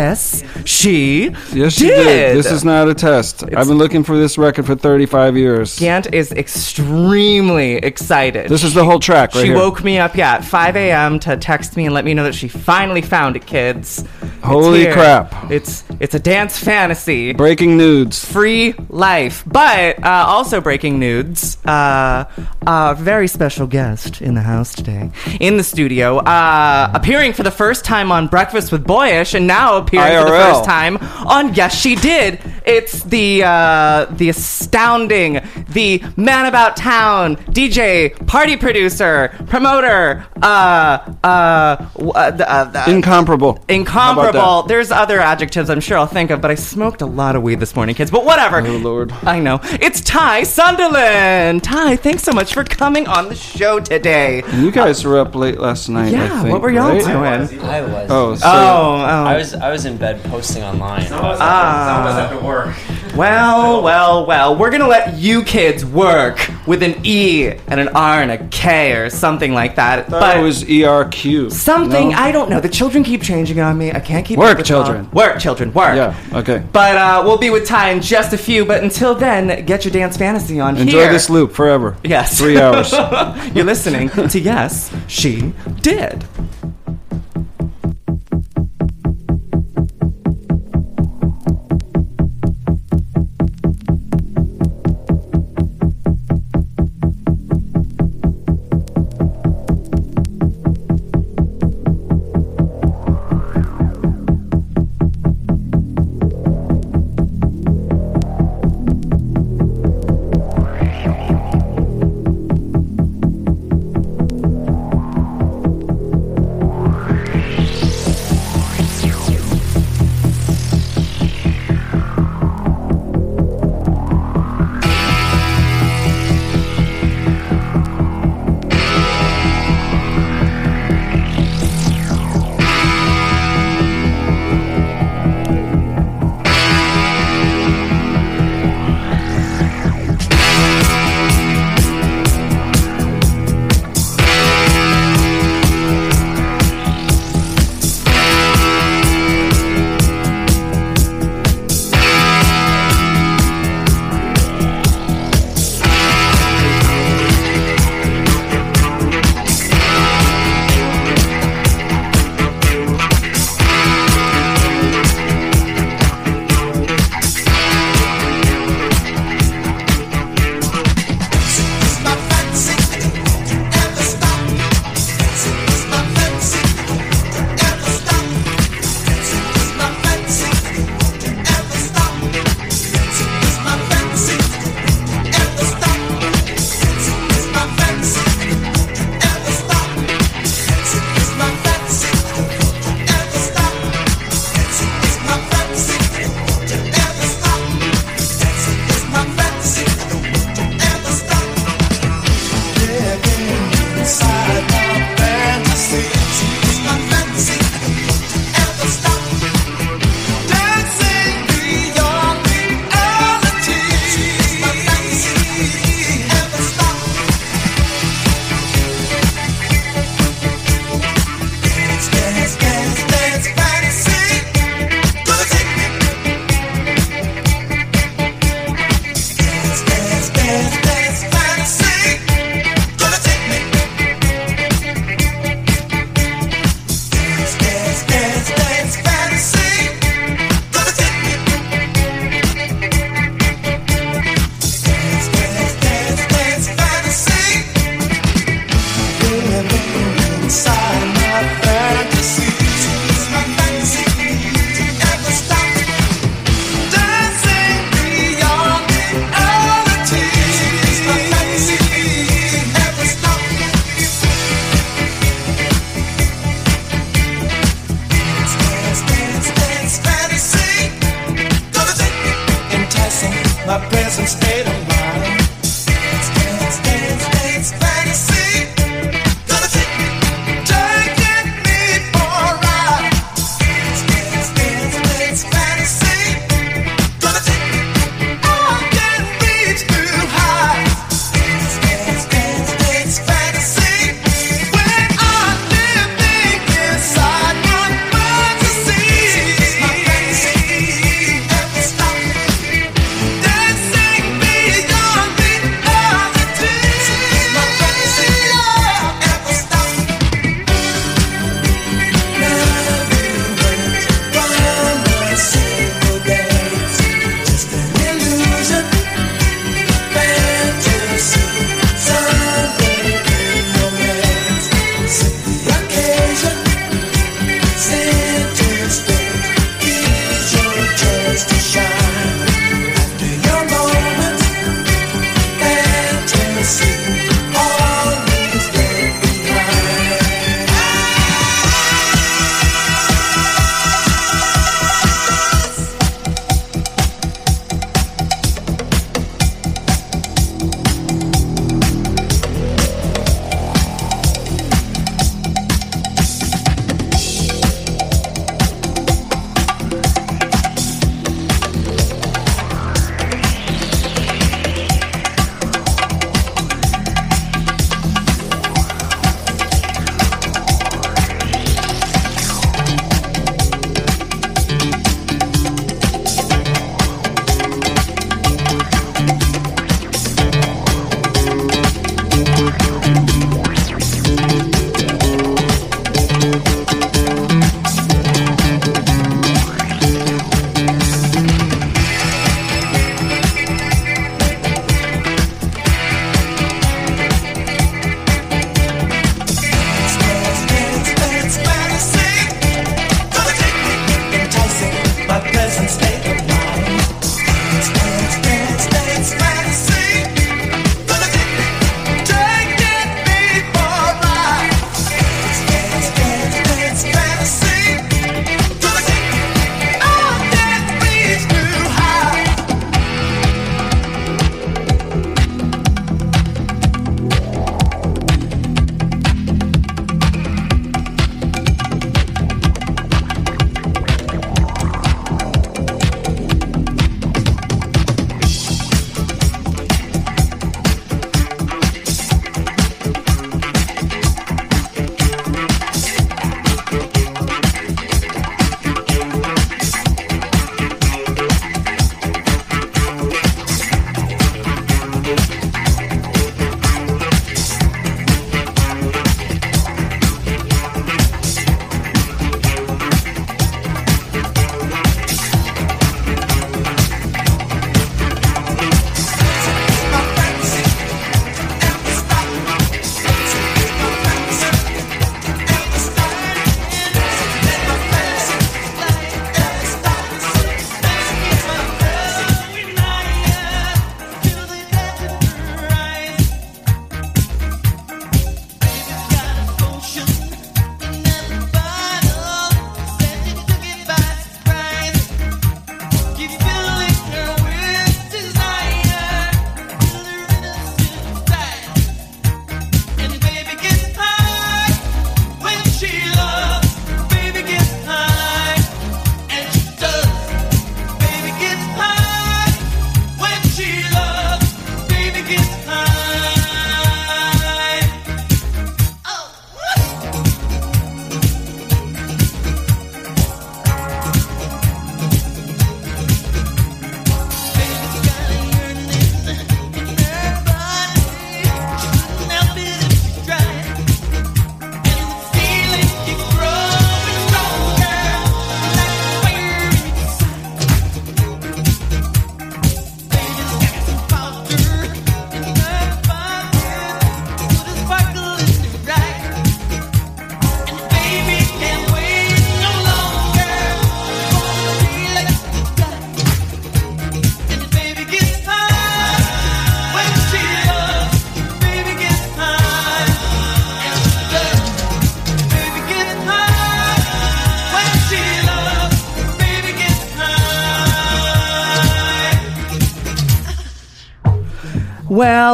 Yes, she Yes, she did. This is not a test. I've been looking for this record for 35 years. Gant is extremely excited. This is the whole track right she here. woke me up, yeah, at 5 a.m. to text me and let me know that she finally found it, kids. Holy here. crap. It's it's a dance fantasy. Breaking nudes. Free life, but uh, also breaking nudes. Uh, a very special guest in the house today, in the studio, uh, appearing for the first time on Breakfast with Boyish, and now appearing for the first time on Yes She Did. It's the uh, the astounding, the man about town, DJ, party producer, promoter, uh, uh, uh, uh, Incomparable. Incomparable. That? There's other adjectives I'm sure I'll think of, but I smoked a lot of weed this morning, kids. But whatever. Oh, Lord. I know. It's Ty Sunderland. Ty, thanks so much for coming on the show today. You guys were up late last night. I Yeah, think, what were y'all right? doing? I was. Oh, oh so Oh, I oh. was I was in bed posting online. Ah. Some of us have to work. Well, well, well. We're gonna let you kids work with an E and an R and a K or something like that. but it was ERQ. something No? I don't know. The children keep changing on me. I can't keep Work, with children. all- Work, children. Work. Yeah, okay. But uh, we'll be with Ty in just a few. But until then, get your dance fantasy on Enjoy here. this loop forever. Yes. Three hours. You're listening to Yes, She Did.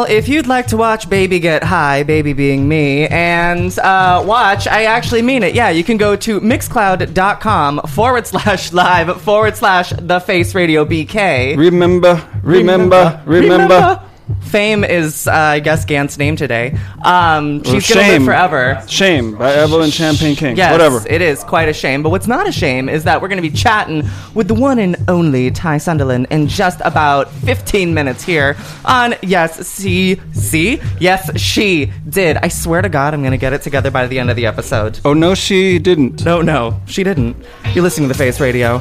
If you'd like to watch Baby Get High, Baby being me, and uh, watch, I actually mean it. Yeah, you can go to mixcloud.com forward slash live forward slash the face radio BK. Remember, remember, remember. Fame is, uh, I guess, Gant's name today. Um, she's gonna live forever. Shame by Evelyn Champagne King. Yes, Whatever. it is quite a shame. But what's not a shame is that we're going to be chatting with the one and only Ty Sunderland in just about 15 minutes here on Yes, See, See? Yes, she did. I swear to God, I'm going to get it together by the end of the episode. oh no, she didn't. No, no, she didn't. You're listening to The Face Radio.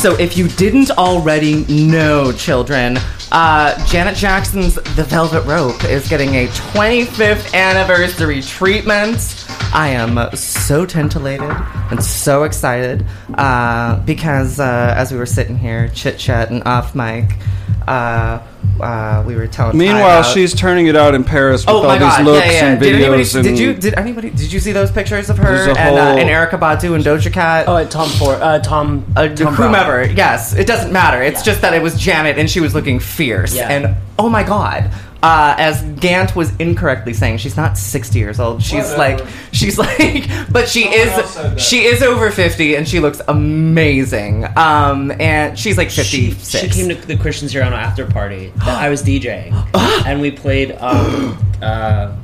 So if you didn't already know, children, uh, Janet Jackson's The Velvet Rope is getting a 25th anniversary treatment. I am so tintillated and so excited uh, because uh, as we were sitting here chit chatting off mic, uh, uh, we were telling. Ty Meanwhile, she's turning it out in Paris with Oh all my these god! looks yeah, yeah. and Did anybody? videos. and Did you? Did anybody? Did you see those pictures of her There's a and, uh, and Erykah Badu and Doja Cat? Oh, Tom Ford. Uh, Tom. uh, Thom Browne. whomever. Yes, it doesn't matter. It's just that it was Janet and she was looking fierce. Yeah. And oh my god. Uh, as Gant was incorrectly saying, she's not 60 years old. She's like, she's like, but she else said is, she is over 50 and she looks amazing. Um, and she's like She, 56. she came to the Christian Siriano after party I was DJing, and we played um, uh,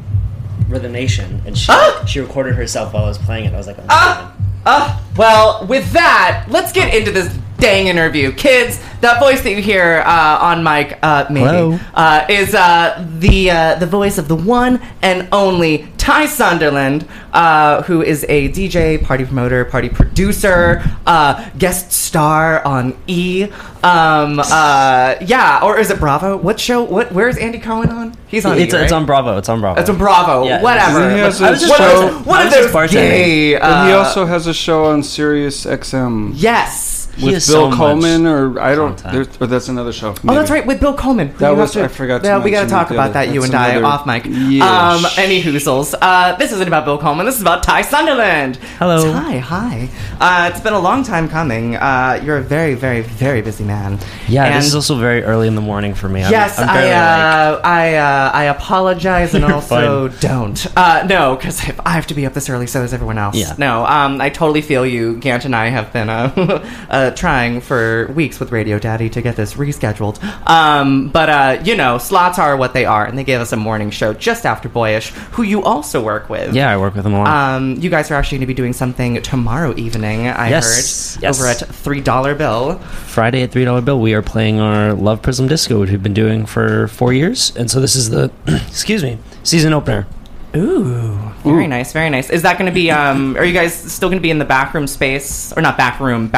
Rhythm Nation, and she she recorded herself while I was playing it. I was like, oh, Ah! Uh, well, with that, let's get into this dang interview. Kids, that voice that you hear uh, on mic, uh, maybe, Hello. Uh, is uh, the uh, the voice of the one and only Ty Sunderland, uh, who is a DJ, party promoter, party producer, uh, guest star on E. Um, uh, yeah, or is it Bravo? What show? What? Where's Andy Cohen on? He's on. It's, E, it's on Bravo. It's on Bravo. It's on Bravo. Yeah. Whatever. He has But- a I was show- one of those, one I of was just those bartending. gay. and he also has a show on Sirius XM yes. He with Bill so much Coleman, or I don't. content. There's, or that's another show. Oh, that's right, with Bill Coleman. who That you was- have I forgot to Yeah, we got to talk about other- that. You and I another- off mic. Yes. Um, any hoozles. Uh, this isn't about Bill Coleman. This is about Ty Sunderland. Hello. Ty. Hi. Uh, it's been a long time coming. Uh, you're a very, very, very busy man. yeah, And this is also very early in the morning for me. I'm, Yes, I'm I, barely, like- uh, I, uh, I apologize and You're also don't. Uh, no, because I have to be up this early, so does everyone else. Yeah. No, um, I totally feel you. Gant and I have been uh, trying for weeks with Radio Daddy to get this rescheduled. Um, but, uh, you know, slots are what they are, and they gave us a morning show just after Boyish, who you also work with. yeah, I work with them a lot. Um, you guys are actually going to be doing something tomorrow evening, I Yes, heard, yes. over at $3 Bill. Friday at three dollar bill, we are playing our Love Prism Disco, which we've been doing for four years, and so this is the excuse me season opener. Ooh, very nice, very nice. Is that going to be? Um, are you guys still going to be in the back room space, or not back room,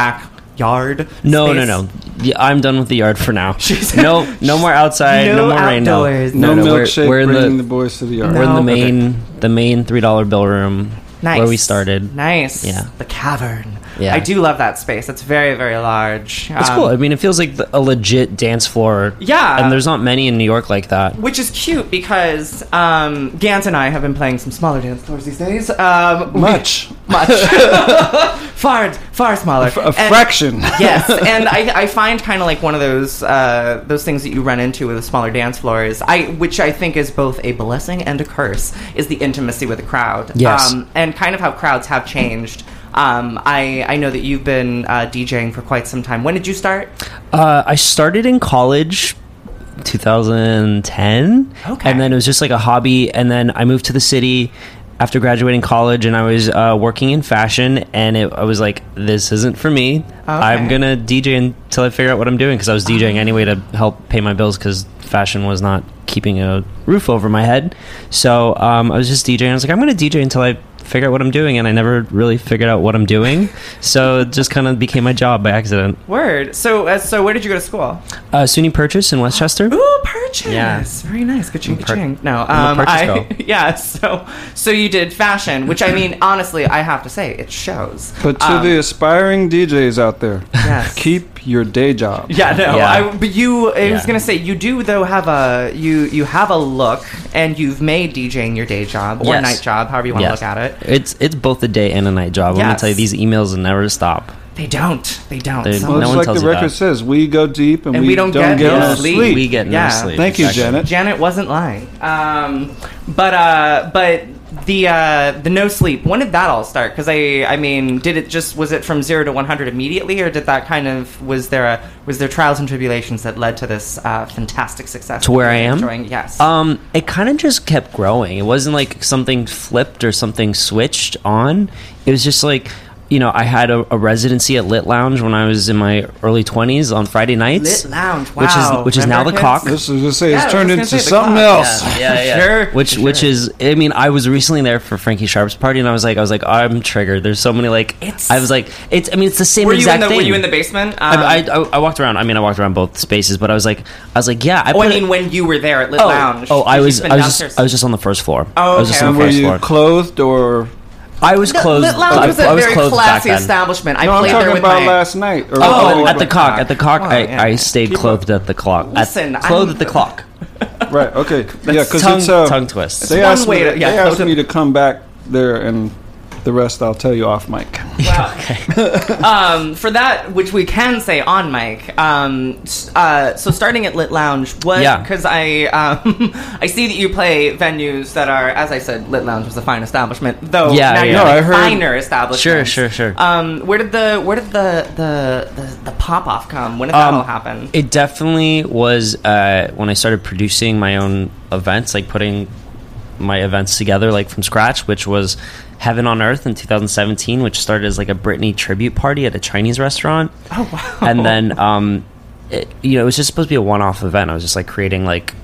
backyard? No, space? no, no. Yeah, I'm done with the yard for now. She's- no, no more outside. No, No more rain. No, outdoors. No, no, we're- milkshake we're in bringing the- the, boys to the yard. We're in No. the main, the main three dollar bill room Nice. where we started. Nice. Yeah. The cavern. Yeah. I do love that space. It's very, very large. It's Um, cool. I mean, it feels like the, a legit dance floor. Yeah. and there's not many in New York like that. Which is cute because um, Gant and I have been playing some smaller dance floors these days. Um, we- Much. much, far, far smaller. A And- fraction. yes, and I, I find kind of like one of those uh, those things that you run into with the smaller dance floors. I which I think is both a blessing and a curse is the intimacy with the crowd. Yes. um, and kind of how crowds have changed. Um, I I know that you've been uh, DJing for quite some time. When did you start? Uh, I started in college. 2010 Okay. and then it was just like a hobby and then i moved to the city after graduating college and i was uh, working in fashion and it, i was like this isn't for me. I'm gonna dj until i figure out what i'm doing because i was djing anyway to help pay my bills because fashion was not keeping a roof over my head. So um, i was just djing i was like i'm gonna dj until i figure out what i'm doing and i never really figured out what i'm doing so it just kind of became my job by accident Word. So uh, so where did you go to school? uh, SUNY Purchase in Westchester. Ooh, purchase. Yeah. very nice. Good ching, good Per- ching. No, um, I girl. yeah. So so you did fashion, which I mean, honestly, I have to say, it shows. But to Um, the aspiring DJs out there, Yes. keep your day job. Yeah, no. Yeah. I, but you, I was gonna say, you do though have a you you have a look, and you've made DJing your day job or Yes. night job, however you want to Yes. look at it. It's it's both a day and a night job. Let me tell you, these emails never stop. They don't. They don't. They- Some- Well, No it's one like tells the record that. says, we go deep and, And we don't get get no no sleep. sleep. We get Yeah. no sleep. Thank you, Janet. Janet wasn't lying. Um, but uh, but the uh, the no sleep. When did that all start? Because I I mean, did it just was it from zero to one hundred immediately, or did that kind of was there a was there trials and tribulations that led to this uh, fantastic success To where I am? Enjoying? Yes. Um, it kind of just kept growing. It wasn't like something flipped or something switched on. It was just like you know, I had a, a residency at Lit Lounge when I was in my early twenties on Friday nights. Lit Lounge, which wow. is which is now the Remember, Cock. kids? This is just say Yeah, it's was turned into something clock. else. Yeah, yeah. Sure, Which for which is I mean, I was recently there for Frankie Sharp's party and I was like I was like I'm triggered. There's so many like It's- I was like it's I mean it's the same Were you in exact the thing. Were you in the basement? Um, I, I, I walked around. I mean, I walked around both spaces, but I was like, I was like, yeah. I oh, I put it- mean, when you were there at Lit oh, Lounge. oh, I was, I was just, I was just on the first floor. Oh, I was just okay. on the were first you floor. clothed or? I was closed. Lit Lounge was a I was very classy establishment. I No, I'm played there with about my. last night. Or Oh, at the cock, cock. at the cock, Wow, I, yeah. I stayed clothed at the clock. Listen, at, clothed I'm- at the clock. right. Okay. yeah, because tongue, it's uh, tongue twist. They one asked, me, to- yeah, they asked clothed- me to come back there, and the rest I'll tell you off mic. Wow. um, for that, which we can say on mic. Um, uh, so starting at Lit Lounge, what? Yeah. Because I um, I see that you play venues that are, as I said, Lit Lounge was a fine establishment. Though Yeah, now yeah. you're No, like I heard- finer establishment. Sure, sure, sure. Um, where did the where did the the the, the pop off come? When did that Um, all happen? It definitely was uh, when I started producing my own events, like putting my events together like from scratch, which was Heaven on Earth in 2017, which started as like a Britney tribute party at a Chinese restaurant. Oh wow! And then, um, it, you know, it was just supposed to be a one-off event. I was just like creating like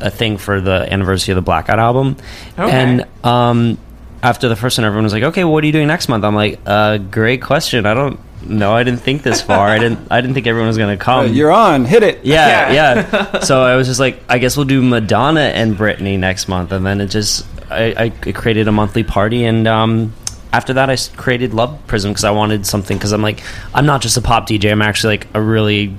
a thing for the anniversary of the Blackout album, Okay. and um, after the first one, everyone was like, "Okay, well, what are you doing next month?" I'm like, uh, "Great question. I don't know. I didn't think this far. I didn't. I didn't think everyone was going to come." You're on. Hit it. yeah, Yeah. yeah. so I was just like, I guess we'll do Madonna and Britney next month, and then it just I, I created a monthly party, and um, after I created Love Prism because I wanted something because I'm like, I'm not just a pop DJ. I'm actually like a really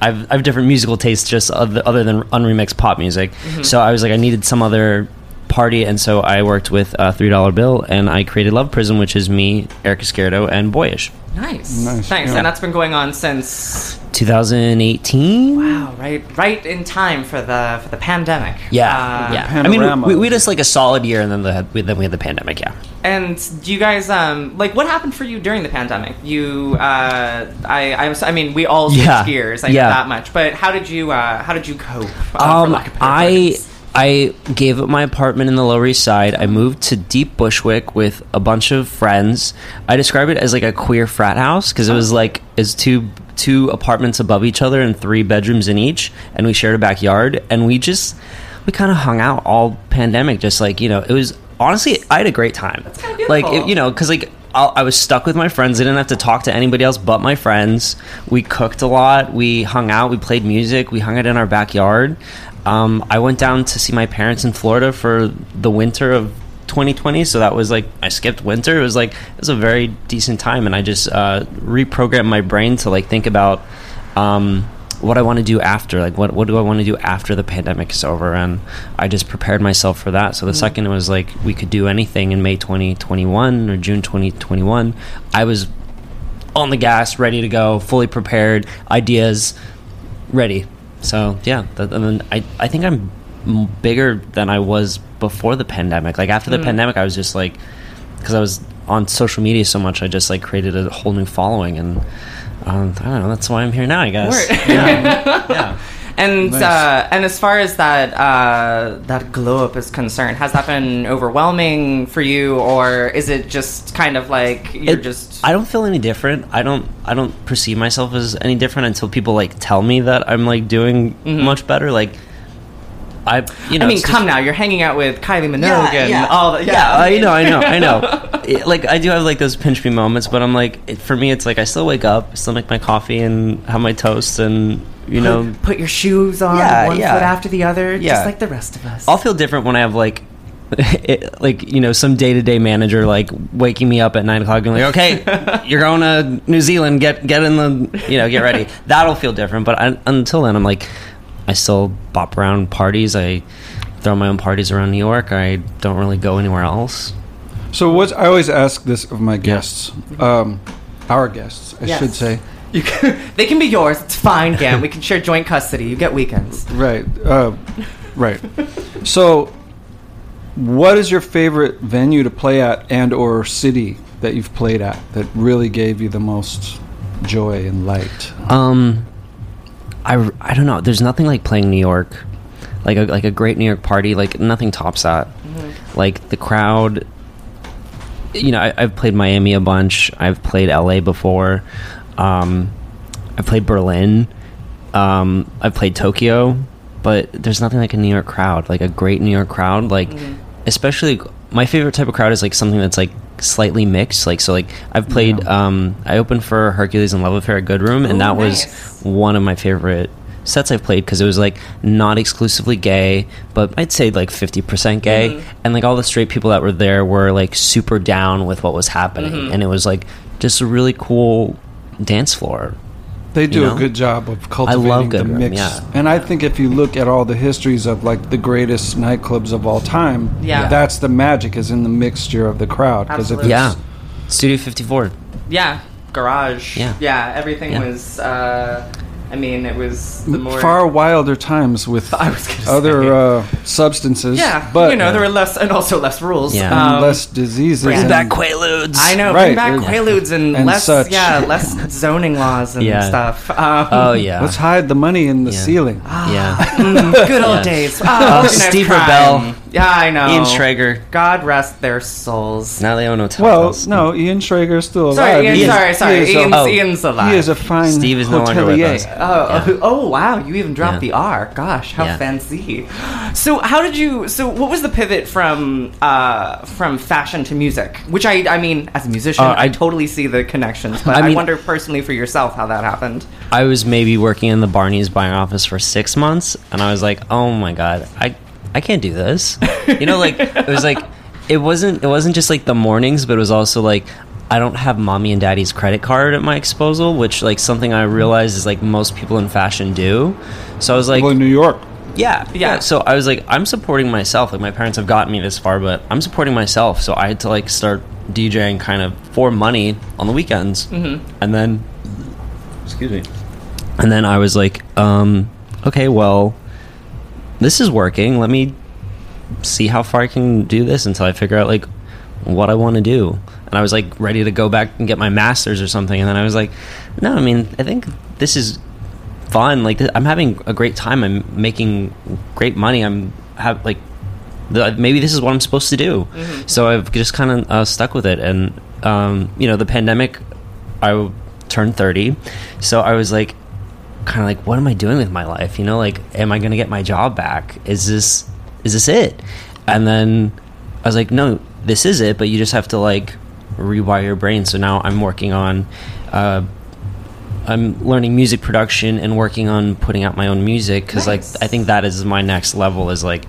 I've, I have different musical tastes just other, other than unremixed pop music. So I was like, I needed some other party, and so I worked with uh, Three Dollar Bill, and I created Love Prism, which is me, Eric Esquerdo, and Boyish. nice, Nice, nice, yeah. and that's been going on since 2018. wow, right, right in time for the for the pandemic. Yeah, Uh, yeah. Panorama. I mean, we, we just like a solid year, and then the we, then we had the pandemic. Yeah. And do you guys um like what happened for you during the pandemic? You uh I I, was, I mean we all switched Yeah. gears. I Yeah. know that much. But how did you uh how did you cope? Uh, for Um, lack of I words? I gave up my apartment in the Lower East Side. I moved to Deep Bushwick with a bunch of friends. I describe it as like a queer frat house because it was like is two two apartments above each other and three bedrooms in each, and we shared a backyard. And we just we kind of hung out all pandemic. Just like you know, it was honestly I had a great time. like it, you know, because like. I I was stuck with my friends. I didn't have to talk to anybody else but my friends. We cooked a lot. We hung out. We played music. We hung out in our backyard. Um, I went down to see my parents in Florida for the winter of 2020. So that was like I skipped winter. It was like it was a very decent time, and I just uh, reprogrammed my brain to like think about um, what I want to do after. Like what what do I want to do after the pandemic is over? And I just prepared myself for that. So the second it was like we could do anything in May 2021 or June 2021, I was on the gas, ready to go, fully prepared, ideas ready. So yeah, that, I mean, I I think I'm bigger than I was before the pandemic. Like after the pandemic, I was just like because I was on social media so much, I just like created a whole new following, and um, I don't know. That's why I'm here now. I guess. Yeah. yeah. And Nice. uh, and as far as that uh, that glow up is concerned, has that been overwhelming for you, or is it just kind of like you're It- just I don't feel any different. I don't. I don't perceive myself as any different until people like tell me that I'm like doing much better. Like, I. You know. I mean, it's just- come now, you're hanging out with Kylie Minogue Yeah, and yeah. all the yeah. Yeah, I know, I know, I know. It- like I do have like those pinch me moments, but I'm like, it, for me, it's like I still wake up, still make my coffee and have my toast, and you know, put, put your shoes on Yeah, one yeah. foot after the other, Yeah. just like the rest of us. I'll feel different when I have like. It, like you know, some day to day manager like waking me up at nine o'clock and like, okay, you're going to New Zealand. Get get in the you know get ready. That'll feel different. But I, until then, I'm like, I still bop around parties. I throw my own parties around New York. I don't really go anywhere else. So what I always ask this of my guests, um, our guests, I Yes. should say. You can, they can be yours. It's fine, Gam. We can share joint custody. You get weekends. Right. Uh, right. So, what is your favorite venue to play at, and or city that you've played at that really gave you the most joy and light? Um, I, I don't know. There's nothing like playing New York, like a like a great New York party. Like nothing tops that. Like the crowd you know, I, I've played Miami a bunch. I've played LA before. Um, I've played Berlin. Um, I've played Tokyo, but there's nothing like a New York crowd, like a great New York crowd. Like, especially my favorite type of crowd is like something that's like slightly mixed. Like, so like I've played. Um, I opened for Hercules and Love Affair at Good Room, and Ooh, that was one of my favorite sets I've played because it was like not exclusively gay, but I'd say like 50% gay. Mm-hmm. And like all the straight people that were there were like super down with what was happening. Mm-hmm. And it was like just a really cool dance floor. They do You know? a good job of cultivating love the Room, mix. yeah. And I think if you look at all the histories of like the greatest nightclubs of all time, Yeah. that's the magic is in the mixture of the crowd. Because if Absolutely. it's Yeah. Studio 54. Yeah, garage. Yeah. yeah. Everything Yeah. was. Uh, I mean, it was the more far wilder times with I was gonna say. other uh, substances. Yeah, but you know there were less and also less rules. Yeah. and Um, less diseases. bring and- Back Quaaludes. I know, Right, bring back Quaaludes and, and less, such. yeah, less zoning laws and Yeah. stuff. Um, Oh, yeah. Let's hide the money in the Yeah. ceiling. yeah. mm, good old Yeah. days. Oh, Uh, organized Steve crime. Rubell. Yeah, I know. Ian Schrager. God rest their souls. Now they own hotel. Well, house. no, Ian Schrager is still alive. Sorry, Ian, He is- sorry, he sorry. is a- Ian's, Oh. Ian's alive. He is a fine Steve is no longer with hotelier. us. Oh, oh wow! You even dropped Yeah. the R. Gosh, how Yeah. fancy! So, how did you? So, what was the pivot from uh, from fashion to music? Which I, I mean, as a musician, Uh, I, I- totally see the connections, but I, I wonder personally for yourself how that happened. I was maybe working in the Barney's buying office for six months, and I was like, "Oh my god, I I can't do this." You know, like it was like it wasn't it wasn't just like the mornings, but it was also like I don't have mommy and daddy's credit card at my disposal, which like something I realize is like most people in fashion do. So I was like, well, in New York. yeah, Yeah. yeah. So I was like, I'm supporting myself. Like my parents have gotten me this far, but I'm supporting myself. So I had to like start DJing kind of for money on the weekends, mm-hmm. and then, excuse me, and then I was like, um, okay, well, this is working. Let me see how far I can do this until I figure out like what I want to do. And I was like ready to go back and get my masters or something. And then I was like, no, I mean, I think this is fun. Like th- I'm having a great time. I'm making great money. I'm have like the, maybe this is what I'm supposed to do. So I've just kind of uh, stuck with it. And um, you know, the pandemic, I w- turned 30, so I was like, kind of like, what am I doing with my life? You know, like, am I going to get my job back? Is this is this it? And then I was like, no, this is it. But you just have to like rewire your brain. So now I'm working on. Uh, I'm learning music production and working on putting out my own music because Nice. like I think that is my next level is like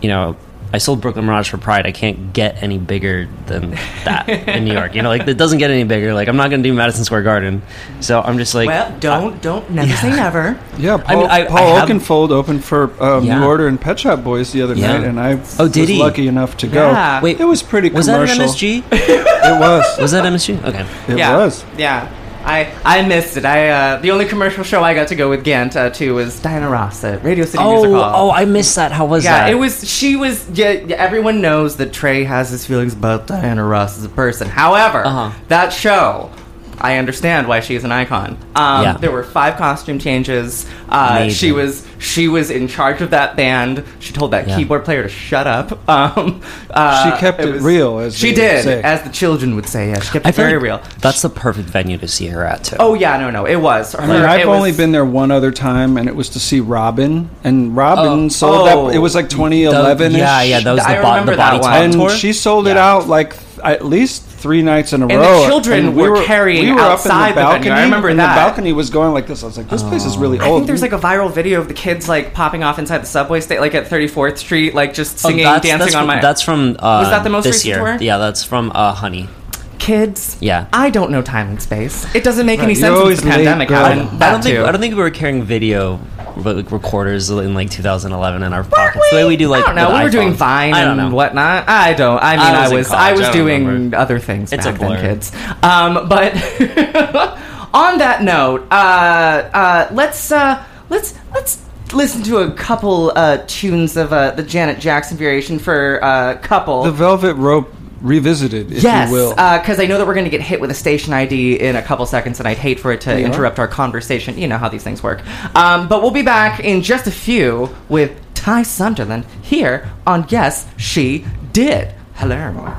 you know I sold Brooklyn Mirage for Pride I can't get any bigger than that in New York you know like it doesn't get any bigger like I'm not gonna do Madison Square Garden so I'm just like well, don't don't never say never. Yeah, Paul, mean, I- I Paul have- Oakenfold opened for um, Yeah. New Order and Pet Shop Boys the other Yeah. night, and I Oh, did was he? lucky enough to go. Yeah. Wait, it was pretty cool. was that commercial. an MSG It was. was that MSG okay It yeah, was. Yeah. I, I missed it. I uh, the only commercial show I got to go with Gant uh, to was Diana Ross at Radio City Music oh Hall. oh I missed that how was yeah, that Yeah, it was. She was. Yeah, yeah, everyone knows that Trey has his feelings about Diana Ross as a person. However, Uh-huh. that show, I understand why she is an icon. Um, Yeah. There were five costume changes. Uh, she was she was in charge of that band. She told that Yeah. keyboard player to shut up. Um, uh, She kept it real, as she did, say. as the children would say. Yeah, she kept I it feel very like real. that's the perfect venue to see her at too Oh yeah, no, no, it was. I mean, I've only been there one other time, and it was to see Robyn. And Robyn Oh. sold Oh. that. It was like 2011. The- yeah yeah that was I the, bo- remember the that one. talk and tour she sold it out like at least three nights in a the row. children And were carrying we were outside up the in the venue. balcony. I remember and that. The balcony was going like this. I was like, this place is really old. I think there's like a viral video of the kids like popping off inside the subway station, like at 34th Street, like just Oh, singing, that's, dancing that's on from, my. that's from uh, Was that the most this recent year tour? yeah that's from uh, Honey kids. Yeah. I don't know time and space. It doesn't make any Right, sense you're since always the late, pandemic girl. happened. I That don't think. I don't think we were carrying video like recorders in like 2011 in our pockets. The way we do like I don't know. We were doing iPhones. Vine and whatnot. I don't. I mean, I I was was. I was I doing remember. other things It's a back then, kids. Um, but on that note, uh, uh, let's uh, let's let's listen to a couple uh, tunes of uh, the Janet Jackson variation for uh, couple. the Velvet Rope revisited, if Yes, you will. because I know that we're going to get hit with a station ID in a couple seconds, and I'd hate for it to We are? interrupt our conversation. You know how these things work. Um, but we'll be back in just a few with Ty Sunderland here on Yes, She Did. Hello.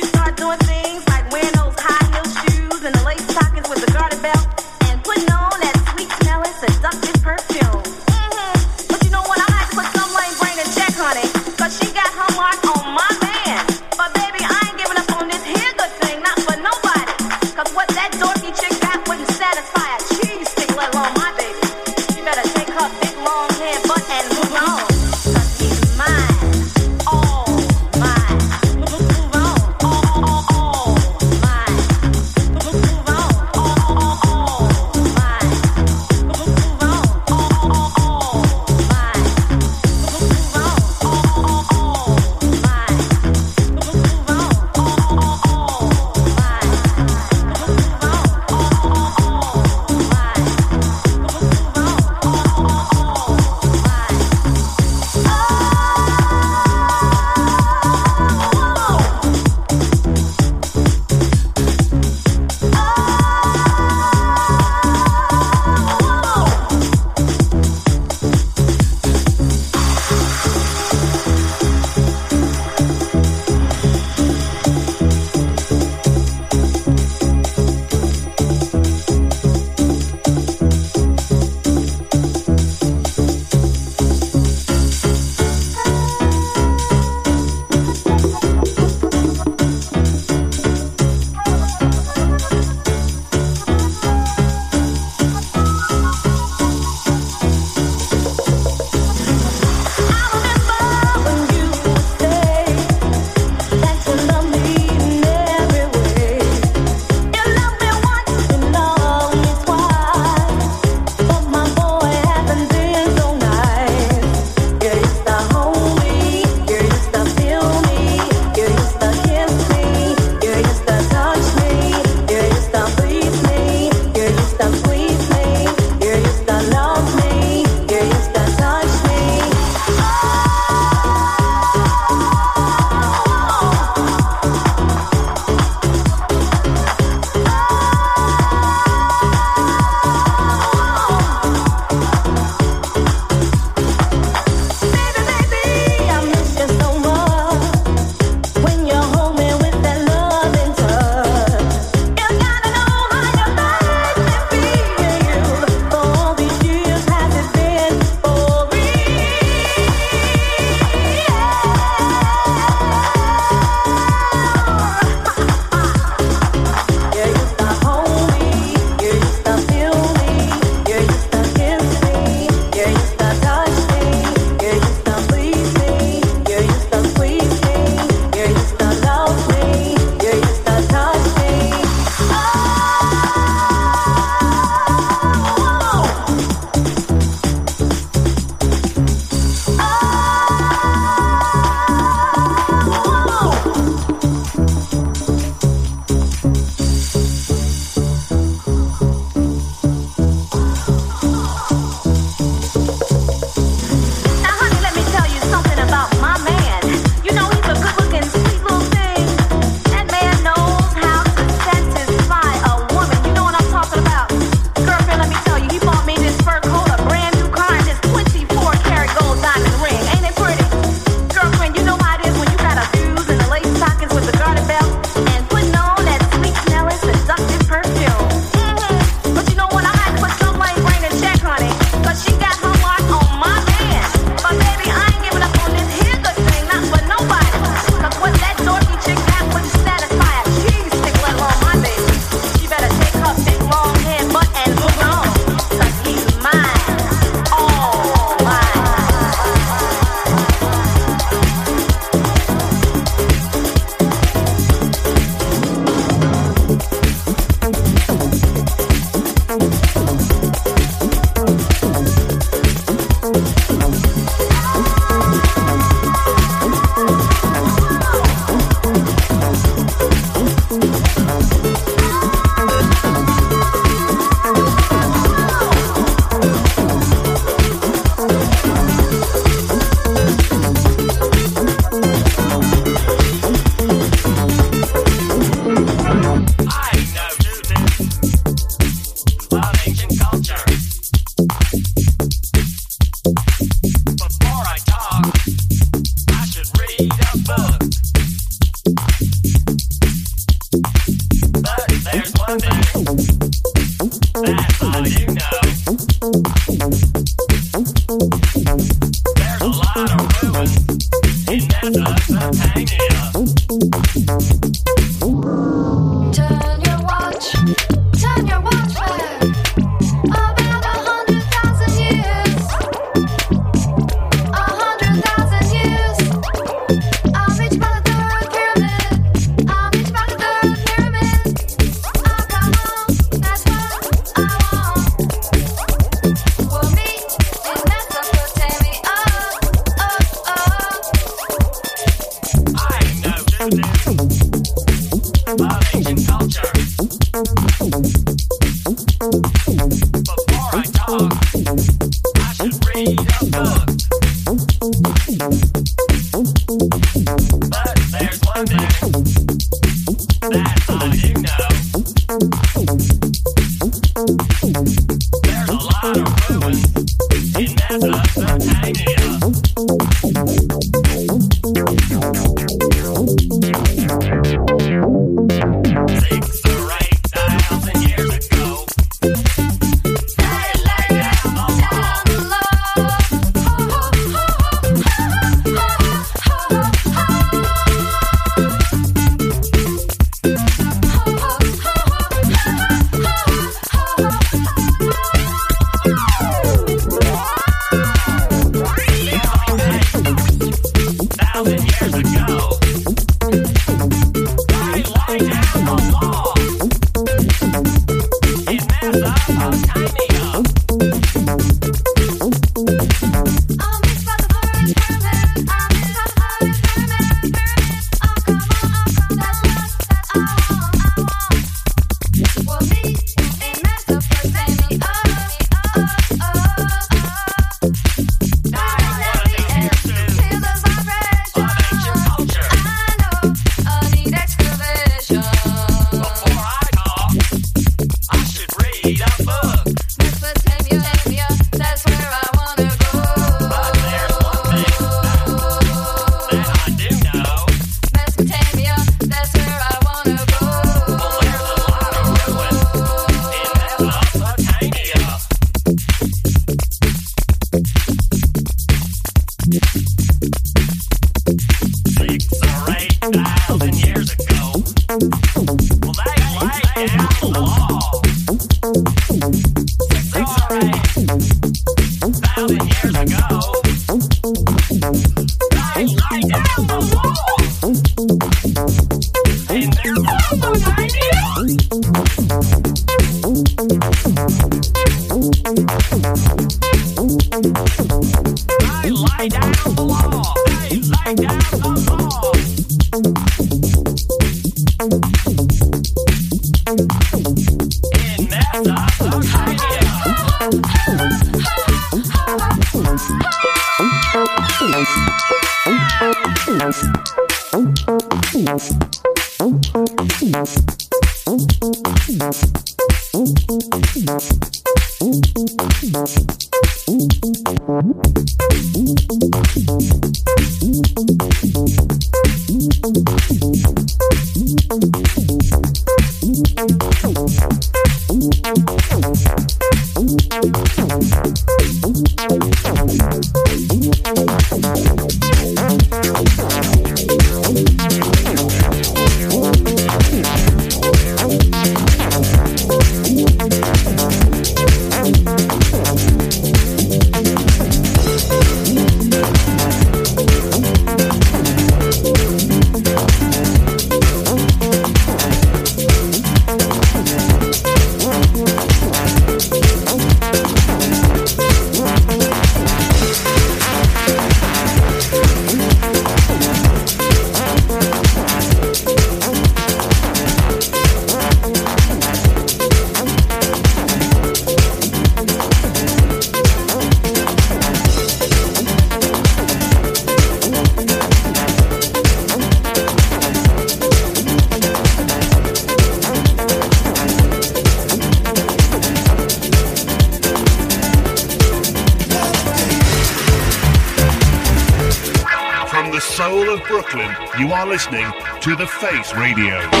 To The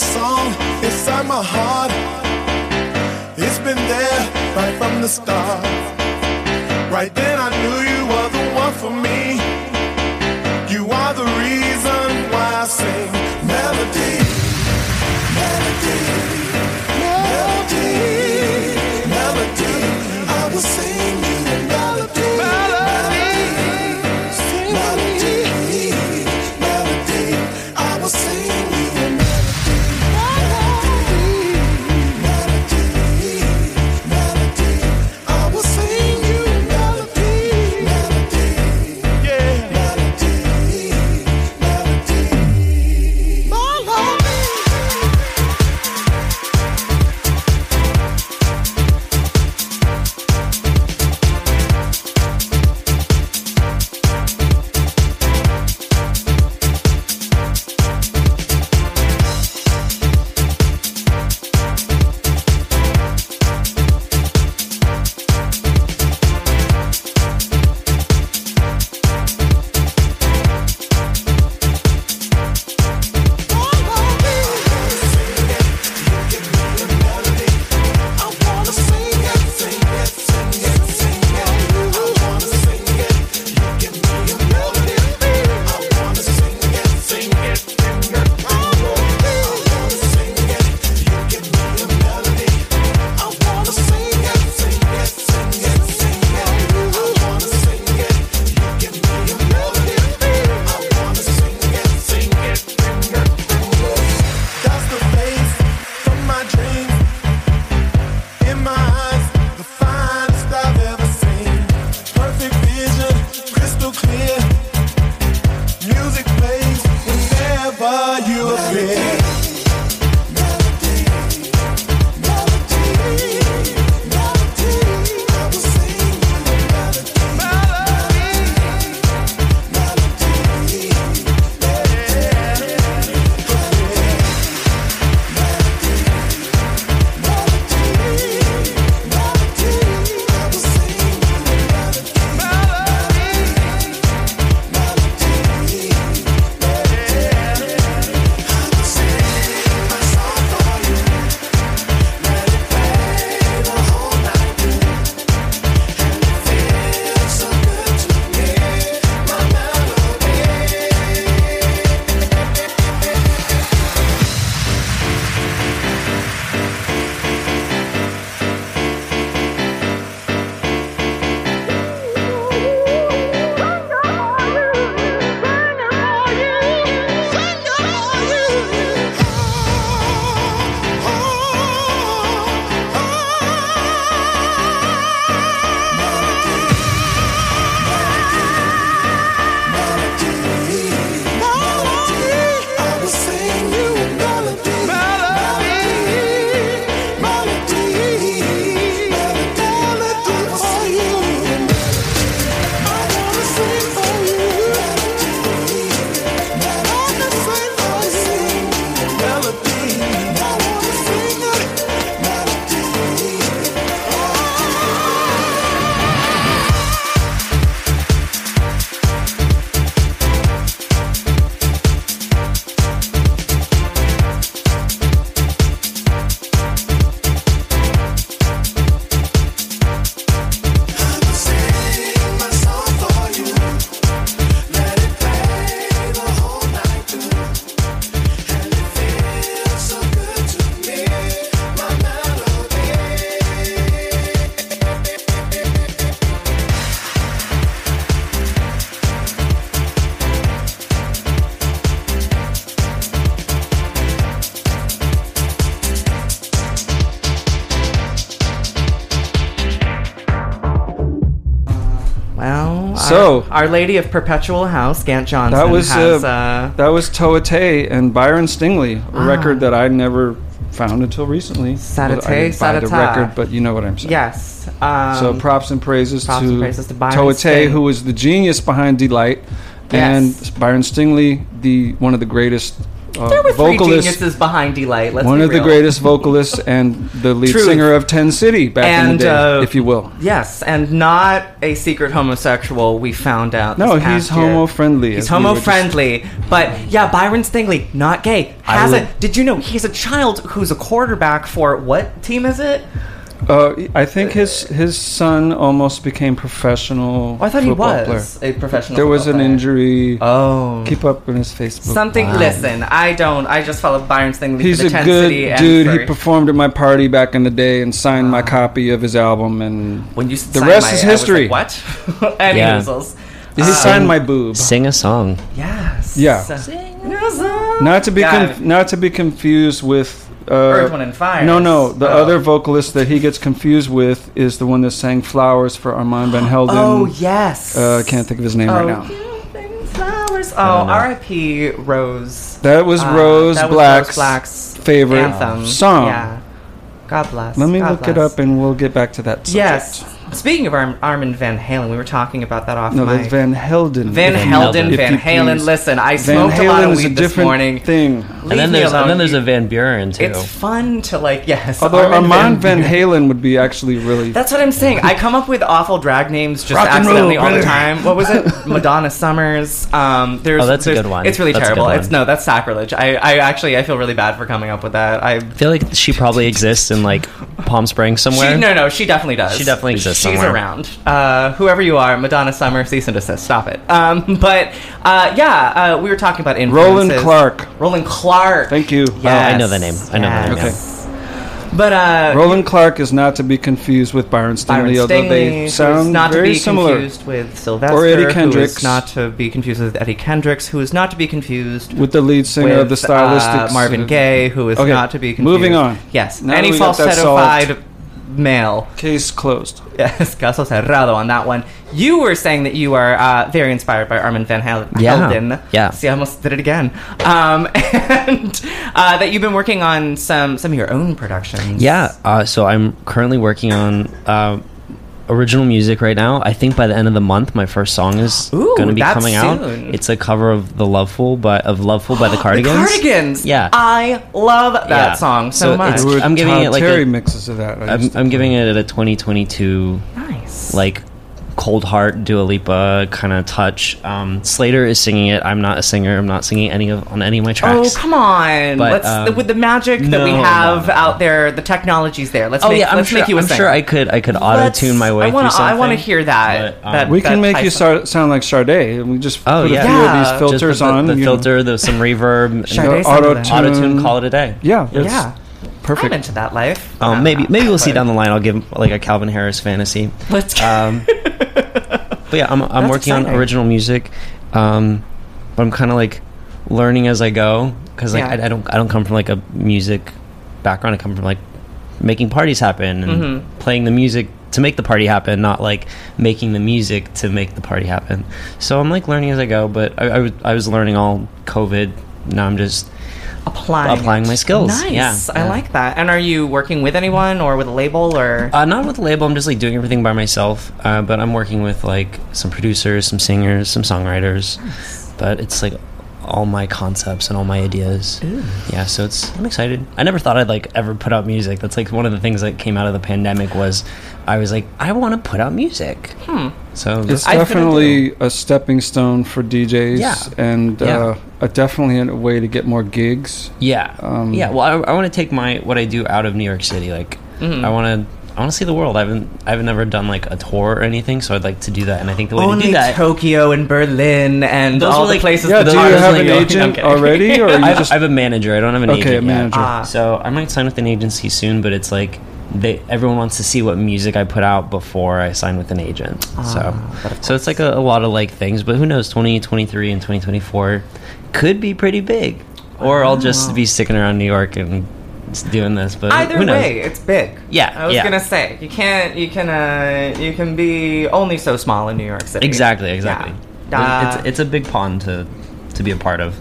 Face Radio. my heart. It's been there right from the start. Right then I knew you were the one for me. You are the reason why I sing melody. Melody. Melody. Melody. I will sing you Our, Lady of Perpetual House, Gant Johnson, That was has, uh, uh, that was Towa Tei and Byron Stingley, a Ah. record that I never found until recently. Satate, Well, I didn't buy the record, but you know what I'm saying. yes. Um, so props and praises props to, and praises to Byron Towa Tei, Sting. who was the genius behind Deee-Lite, Yes. and Byron Stingley, the one of the greatest were vocalist, geniuses behind Deee-Lite. Let's one of the greatest vocalists and the lead Truth. singer of Ten City back in the day, uh, if you will. Yes, and not a secret homosexual. We found out. No, this he's homo friendly. He's homo friendly, but yeah, Byron Stingley, not gay. Has would- a. Did you know he's a child who's a quarterback for what team is it? Uh, I think his his son almost became professional. Oh, I thought he football was player. a professional. There was an player. injury. Oh, keep up on his Facebook. Something. Wow. Listen, I don't. I just follow Byron's thing. He's the a good and dude. for- He performed at my party back in the day and signed my copy of his album. And when you the rest my- is I was history. like, what? Any Yeah. measles. He Um, signed my boob. Sing a song. Yes. Yeah. Sing a song. Not to be Yeah. conf- not to be confused with Earth, Wind, and Fire. No, no. The Oh. other vocalist that he gets confused with is the one that sang "Flowers" for Armand Van Helden. Oh, yes. Uh, I can't think of his name right Oh, now. Flowers. Oh. R.I.P. Rose. That was Uh, Rose that was Black's Rose Black's favorite anthem. song. Yeah. God bless. Let me God look it up and we'll get back to that. Subject. Yes. Speaking of Arm- Armin Van Halen, we were talking about that off No, my. that's Van Helden. Van Helden, If Van you Halen. Listen, I Van smoked a lot of Halen is a weed this morning. thing. Leave And then me there's alone. and then there's a Van Buren too. It's fun to like yes. Although Armand Van Halen would be actually really. That's what I'm saying. I come up with awful drag names just Rock accidentally roll, all the time. What was it? Madonna Summers. Um, there's, Oh, that's a there's- good one. It's really That's terrible. It's no, that's sacrilege. I, I actually I feel really bad for coming up with that. I I feel like she probably exists in like Palm Springs somewhere. She, no, no, she definitely does. She definitely exists She's around. Uh, whoever you are, Madonna Summer, cease and desist. Stop it. Um, but uh, yeah, uh, we were talking about influences. Roland Clark. Roland Clark. Thank you. Oh, I know the name. I know the name. Yes. But uh, Roland Clark is not to be confused with Byron Stingley, Byron although Stingley, they who's sound not very to be similar. confused with Sylvester, Or Eddie who is Kendricks. not to be confused with Eddie Kendricks, who is not to be confused With the lead singer with, of the Stylistics, uh, Marvin Gaye, who is Okay, not to be confused. moving on. Yes, Now any that we got that falsettified male. Case closed. Yes, caso cerrado on that one. You were saying that you are uh, very inspired by Armin van Hal- Yeah, Helden. yeah. See, I almost did it again. Um, and uh, that you've been working on some some of your own productions. Yeah, uh, so I'm currently working on uh, original music right now. I think by the end of the month, my first song is Ooh, going to be that's coming out. soon. It's a cover of the Lovefool by of Lovefool by the Cardigans. The Cardigans. Yeah. I love that Yeah. song so, So much. it's- There were I'm giving Todd it like Terry a- mixes of that. I I'm, I'm giving it a 2022 nice. like cold heart Dua Lipa kind of touch. Um, Slater is singing it. I'm not a singer. I'm not singing any of on any of my tracks. Oh come on! But, let's um, with the magic that we have no, no. out there, the technology's there. Let's Oh make, yeah, I'm let's sure. make you a I'm singer. sure I could. I could auto tune my way I wanna. I want to hear that. But, um, that We can that make you of- start, sound like Sade. and We just Oh put yeah, a few of these filters Just the, on. the you filter, there's some reverb, and sounded auto auto tune. Call it a day. Yeah, Yeah, perfect. I'm into that life. Um, maybe maybe we'll see But- down the line. I'll give like a Calvin Harris fantasy. Let's Um, but yeah, I'm I'm That's working on original music, um, but I'm kind of like learning as I go because like Yeah. I, I don't I don't come from like a music background. I come from like making parties happen and Mhm. playing the music to make the party happen, not like making the music to make the party happen. So I'm like learning as I go. But I I was- I was learning all COVID. Now I'm just applying applying my skills. Nice. Yeah, I yeah. like that. And are you working with anyone or with a label or? Uh, not with a label. I'm just like doing everything by myself. Uh, but I'm working with like some producers, some singers, some songwriters. But it's like all my concepts and all my ideas. Yeah, so it's I'm excited. I never thought I'd like ever put out music. That's like one of the things that came out of the pandemic was I was like I want to put out music. Hmm. So It's definitely a stepping stone for DJs, Yeah. and Yeah. Uh, a definitely a way to get more gigs. Yeah, Um, yeah. Well, I, I want to take my what I do out of New York City. Like, Mhm. I want to, I want to see the world. I haven't, I've never done like a tour or anything, so I'd like to do that. And I think the way to Only do that, Tokyo and Berlin and Those all are the like- places. Yeah, that do you have an going. agent I'm already, or you I have, just I have a manager. I don't have an Okay, agent a yet. manager. Ah. So I might sign with an agency soon, but it's like they everyone wants to see what music I put out before I sign with an agent. so so it's like a, a lot of like things, but who knows? 2023 and 2024 could be pretty big, or I'll just be sticking around New York and just doing this. But Either who knows? way, it's big. Yeah, I was yeah. gonna say you can't. You can. Uh, you can be only so small in New York City. Exactly, exactly. Yeah. Uh, it's it's a big pond to to be a part of.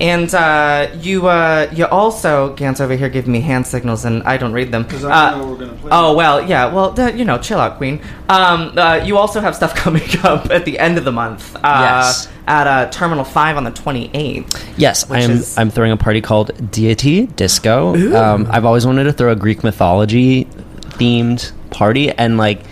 And uh, you uh, you also Gans over here giving me hand signals and I don't read them. I Uh, know we're gonna play oh well, yeah. Well, you know, chill out, Queen. Um, uh, you also have stuff coming up at the end of the month. Uh, Yes. at uh, Terminal Five on the 28th. Yes, I'm. is- I'm throwing a party called Deity Disco. Um, I've always wanted to throw a Greek mythology themed party, and like,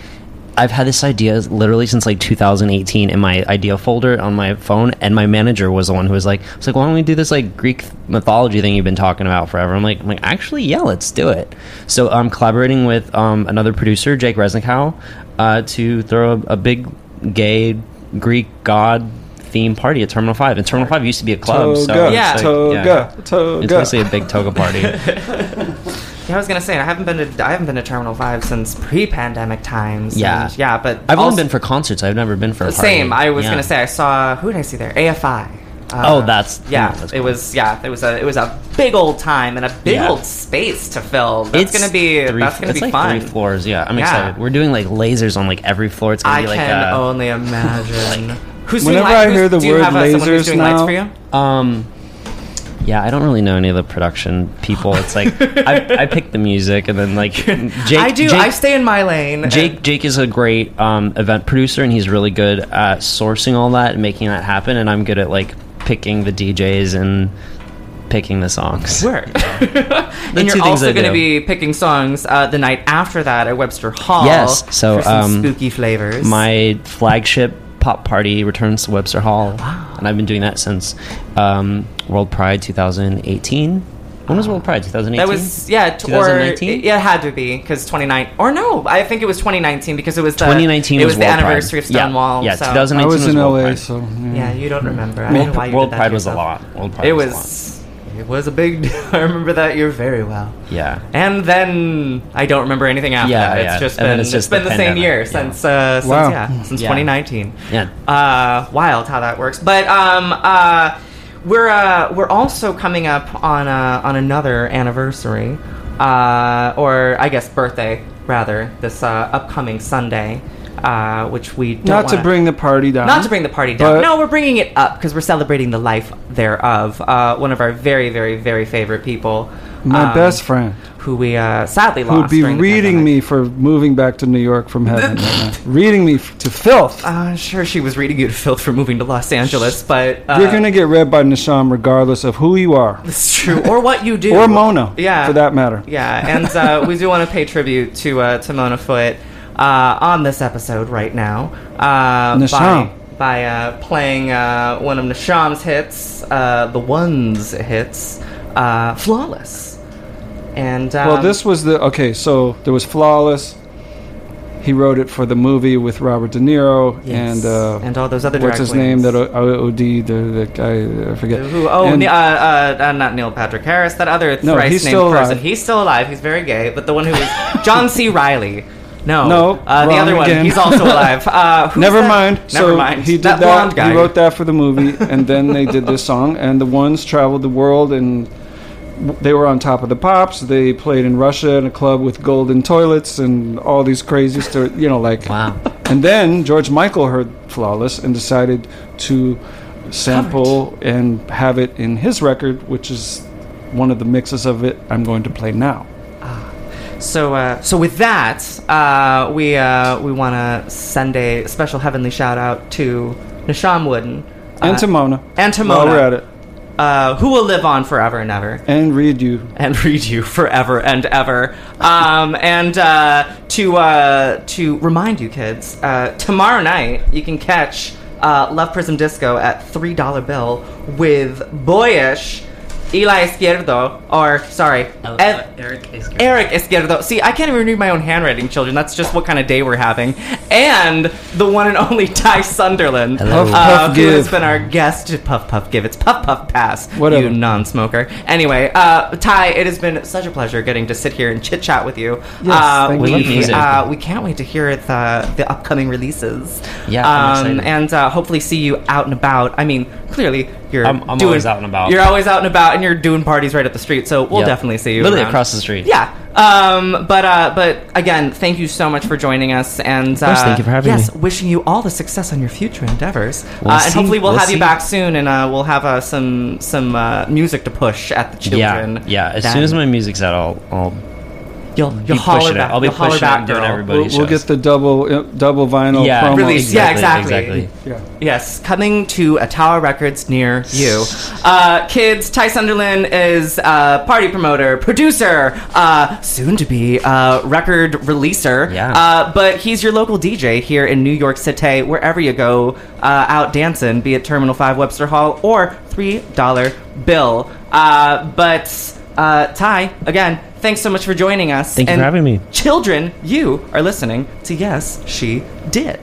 I've had this idea literally since like 2018 in my idea folder on my phone, and my manager was the one who was like, "Was like, why don't we do this like Greek mythology thing you've been talking about forever?" I'm like, "I'm like, actually, yeah, let's do it." So I'm collaborating with um, another producer, Jake Resnicow, uh, to throw a, a big gay Greek god theme party at Terminal Five. And Terminal Five used to be a club, so Toga, it's Yeah. like- toga, toga. It's basically a big toga party. Yeah, I was gonna say I haven't been to I haven't been to Terminal Five since pre-pandemic times. Yeah. and- yeah, but I've also- only been for concerts. I've never been for a party. Same. I was Yeah. gonna say I saw who did I see there? AFI. Uh, Oh, that's- yeah. that's It was yeah. It was a it was a big old time and a big Yeah. old space to fill. That's It's gonna be three, that's gonna it's be like fun. three floors. Yeah, I'm Yeah. excited. We're doing like lasers on like every floor. It's gonna I be like can uh, only imagine. Who's Whenever light- I who's- hear the do you word have, someone who's lasers doing lights now- for you? Um, yeah, I don't really know any of the production people. It's like I, I pick the music and then like Jake. I do. Jake, I stay in my lane. Jake Jake is a great um, event producer and he's really good at sourcing all that and making that happen. And I'm good at like picking the DJs and picking the songs. Word. The and you're also going to be picking songs uh, the night after that at Webster Hall. Yes, so, um, spooky flavors. My flagship pop party returns to Webster Hall, and I've been doing that since um, World Pride 2018. When was World Pride? 2018. That was yeah, t- or 2019? yeah, it had to be because 29 or no, I think it was 2019 because it was the 2019 It was was the World Pride. anniversary of Yeah, Stonewall. yeah, so- 2019 I was, was in World LA, Pride. so yeah. Yeah, you don't remember. I don't know why you World did that Pride was a lot. World Pride It was, a was. It was a big. I remember that year very well. Yeah. And then I don't remember anything after Yeah, that. It's yeah. just And been then it's just been the the, same year Yeah. since uh, since yeah since Yeah. 2019. Yeah. Uh, wild how that works. But um, uh, we're uh, we're also coming up on uh, on another anniversary, uh, or I guess birthday rather, this uh, upcoming Sunday, uh, which we don't Not to wanna- bring the party down. not to bring the party down. no, we're bringing it up because we're celebrating the life thereof. Uh, one of our very, very, very favorite people. My um, best friend, who we uh, sadly lost. be during the reading me for moving back to New York from heaven right. Reading me f- to filth. Uh, sure, she was reading you to filth for moving to Los Angeles, but uh, You're gonna get read by Nashom regardless of who you are, It's true, or what you do, or Mona, Yeah, for that matter. Yeah, and uh, we do want to pay tribute to uh, to Mona Foot on this episode right now uh, by by uh, playing uh, one of Nashom's hits, uh, the one's hits, uh, "Flawless." And um, Well, this was the okay. So there was flawless. He wrote it for the movie with Robert De Niro Yes, and uh, and all those other what's his name that O- OD the, the guy I forget. Who, oh, And- uh, uh, uh, not Neil Patrick Harris. That other No, thrice named person. alive. He's still alive. He's very gay. But the one who was John C. Reilly. No, No, uh, the other one. again. He's also alive. Uh, Never that? mind. Never so mind. he did that, that. guy. He wrote that for the movie, and then they did this song. And the ones traveled the world, and they were on top of the pops. They played in Russia in a club with golden toilets and all these crazy stories. You know, like Wow. And then George Michael heard "Flawless" and decided to sample and have it in his record, which is one of the mixes of it I'm going to play now. So, uh, so with that, uh, we uh, we want to send a special heavenly shout out to Nashom Wooden And uh, to Mona. and to While Mona, we're at it. Uh, who will live on forever and ever. And read you. and read you forever and ever. Um, and uh, to uh, to remind you kids, uh, tomorrow night you can catch uh, Love Prism Disco at three dollar bill with boyish Eli Izquierdo, or sorry, Ev- Eric Izquierdo. Eric Izquierdo. See, I can't even read my own handwriting, children. That's just what kind of day we're having. And the one and only Ty Sunderland, Hello. Puff, uh, puff, who has been our guest. Puff Puff Give. It's Puff Puff Pass. Whatever. You non-smoker. Anyway, uh, Ty, it has been such a pleasure getting to sit here and chit chat with you. Yes, uh, thank we you. Love music. Uh, we can't wait to hear the the upcoming releases. Yeah, I'm um, and uh, hopefully see you out and about. I mean, clearly you're. I'm- I'm doing, always out and about. You're always out and about, and you're doing parties right up the street. So we'll Yep. definitely see you. Literally around. across the street. Yeah. Um, but uh, but again, thank you so much for joining us, and uh, course, thank you for having yes, me. wishing you all the success on your future endeavors, We'll uh, and hopefully we'll, We'll have you back soon, and uh, we'll have uh, some some uh, music to push at the children. Yeah, yeah. As then. soon as my music's out, I'll, I'll You'll you'll Keep holler pushing it. back. I'll be you'll holler pushing it back, and doing girl. everybody We'll, we'll shows. get the double uh, double vinyl Yeah, promo. Release. Yeah, Exactly, exactly. exactly. Yeah. Yes, coming to a Tower Records near you. Uh, kids, Ty Sunderland is uh, party promoter, producer, uh, soon to be uh, record releaser. Yeah. Uh, but he's your local DJ here in New York City, wherever you go uh, out dancing, be it Terminal 5 Webster Hall or $3 Bill. Uh, but uh, Ty, again, thanks so much for joining us. Thank you And for having me. Children, you are listening to Yes, She Did.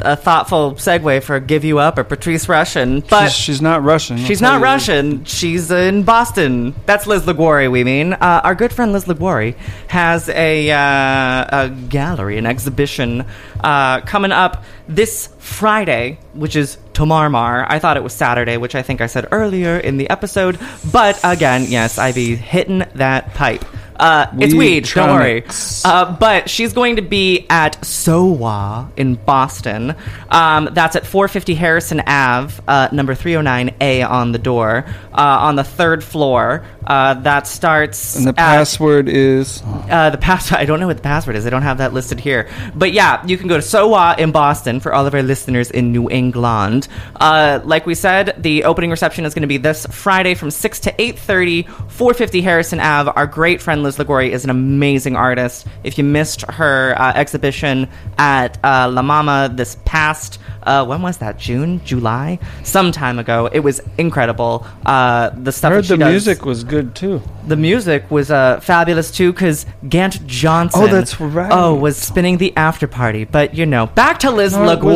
A, thoughtful segue for Give You Up or Patrice Rushen, but she's, she's not Russian. I'll She's not. Russian. She's in Boston. That's Liz Liguori, we mean. Uh, our good friend Liz Liguori has a, uh, a gallery, an exhibition uh, coming up this Friday, which is tomorrow. I thought it was Saturday, which I think I said earlier in the episode. But again, yes, I be hitting that pipe. Uh, it's weed, don't worry. Uh, but she's going to be at SOWA in Boston. Um, that's at 450 Harrison Ave, uh, number 309A on the door, uh, on the third floor. Uh, that starts. And the at- password is uh, the password. I don't know what the password is. I don't have that listed here. But yeah, you can go to SOWA in Boston for all of our listeners in New England. Uh, like we said, the opening reception is going to be this Friday from six to eight thirty, 450 Harrison Ave. Our great friend Liz Liguori is an amazing artist. If you missed her uh, exhibition at uh, La Mama this past. Uh, when was that? June, July, some time ago. It was incredible. Uh, the stuff I heard the does- music was good too. the music was uh, fabulous too because Gant Johnson. Oh, that's right. Oh, was spinning the after party. But you know, back to Liz No, it was-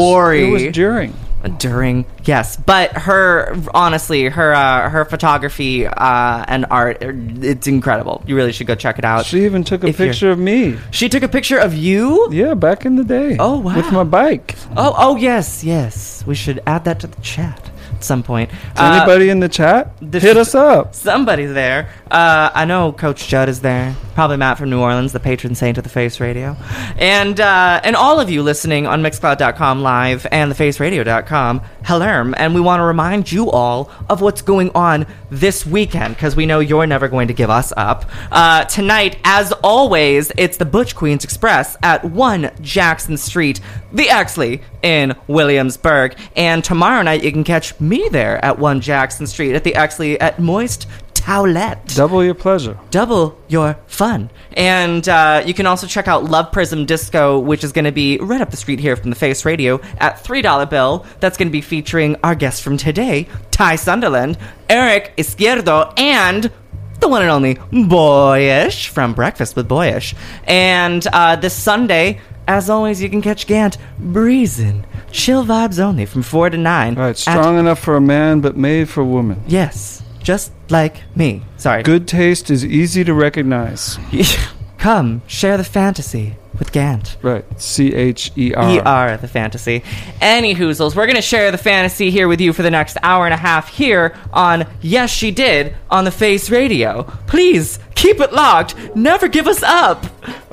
It was during. During yes, but her honestly, her uh, her photography uh, and art, it's incredible. You really should go check it out. She even took a If picture of me. She took a picture of you. Yeah, back in the day. Oh, wow. With my bike. Oh, oh yes, yes. We should add that to the chat at some point. Uh, anybody in the chat? this- Hit us up. Somebody's there. Uh, I know Coach Judd is there. Probably Matt from New Orleans, the patron saint of the Face Radio. And uh, and all of you listening on Mixcloud.com live and thefaceradio.com, hello. And we want to remind you all of what's going on this weekend because we know you're never going to give us up. Uh, tonight, as always, it's the Butch Queens Express at 1 Jackson Street, the Exley in Williamsburg. And tomorrow night, you can catch me there at 1 Jackson Street at the Exley at Moist Towlette. Double your pleasure. Double your fun. And uh, you can also check out Love Prism Disco, which is going to be right up the street here from the Face Radio at $3 bill. That's going to be featuring our guest from today, Ty Sunderland, Eric Izquierdo, and the one and only Boyish from Breakfast with Boyish. And uh, this Sunday, as always, you can catch Gant breezing. Chill vibes only from 4 to 9. All right, strong enough for a man, but made for woman. Yes, just like me. Sorry. Good taste is easy to recognize. Come, share the fantasy with Gant. Right. C H E R. E R, the fantasy. Any hoozles, we're going to share the fantasy here with you for the next hour and a half here on Yes She Did on the Face Radio. Please keep it locked. Never give us up.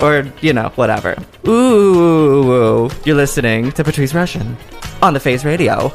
Or, you know, whatever. Ooh, you're listening to Patrice Rushen on the Face Radio.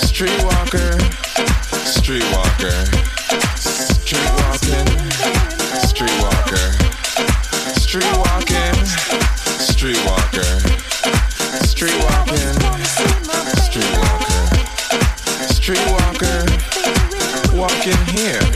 Streetwalker, streetwalker, streetwalking, streetwalker, streetwalking, streetwalker, streetwalking, streetwalker, walking here.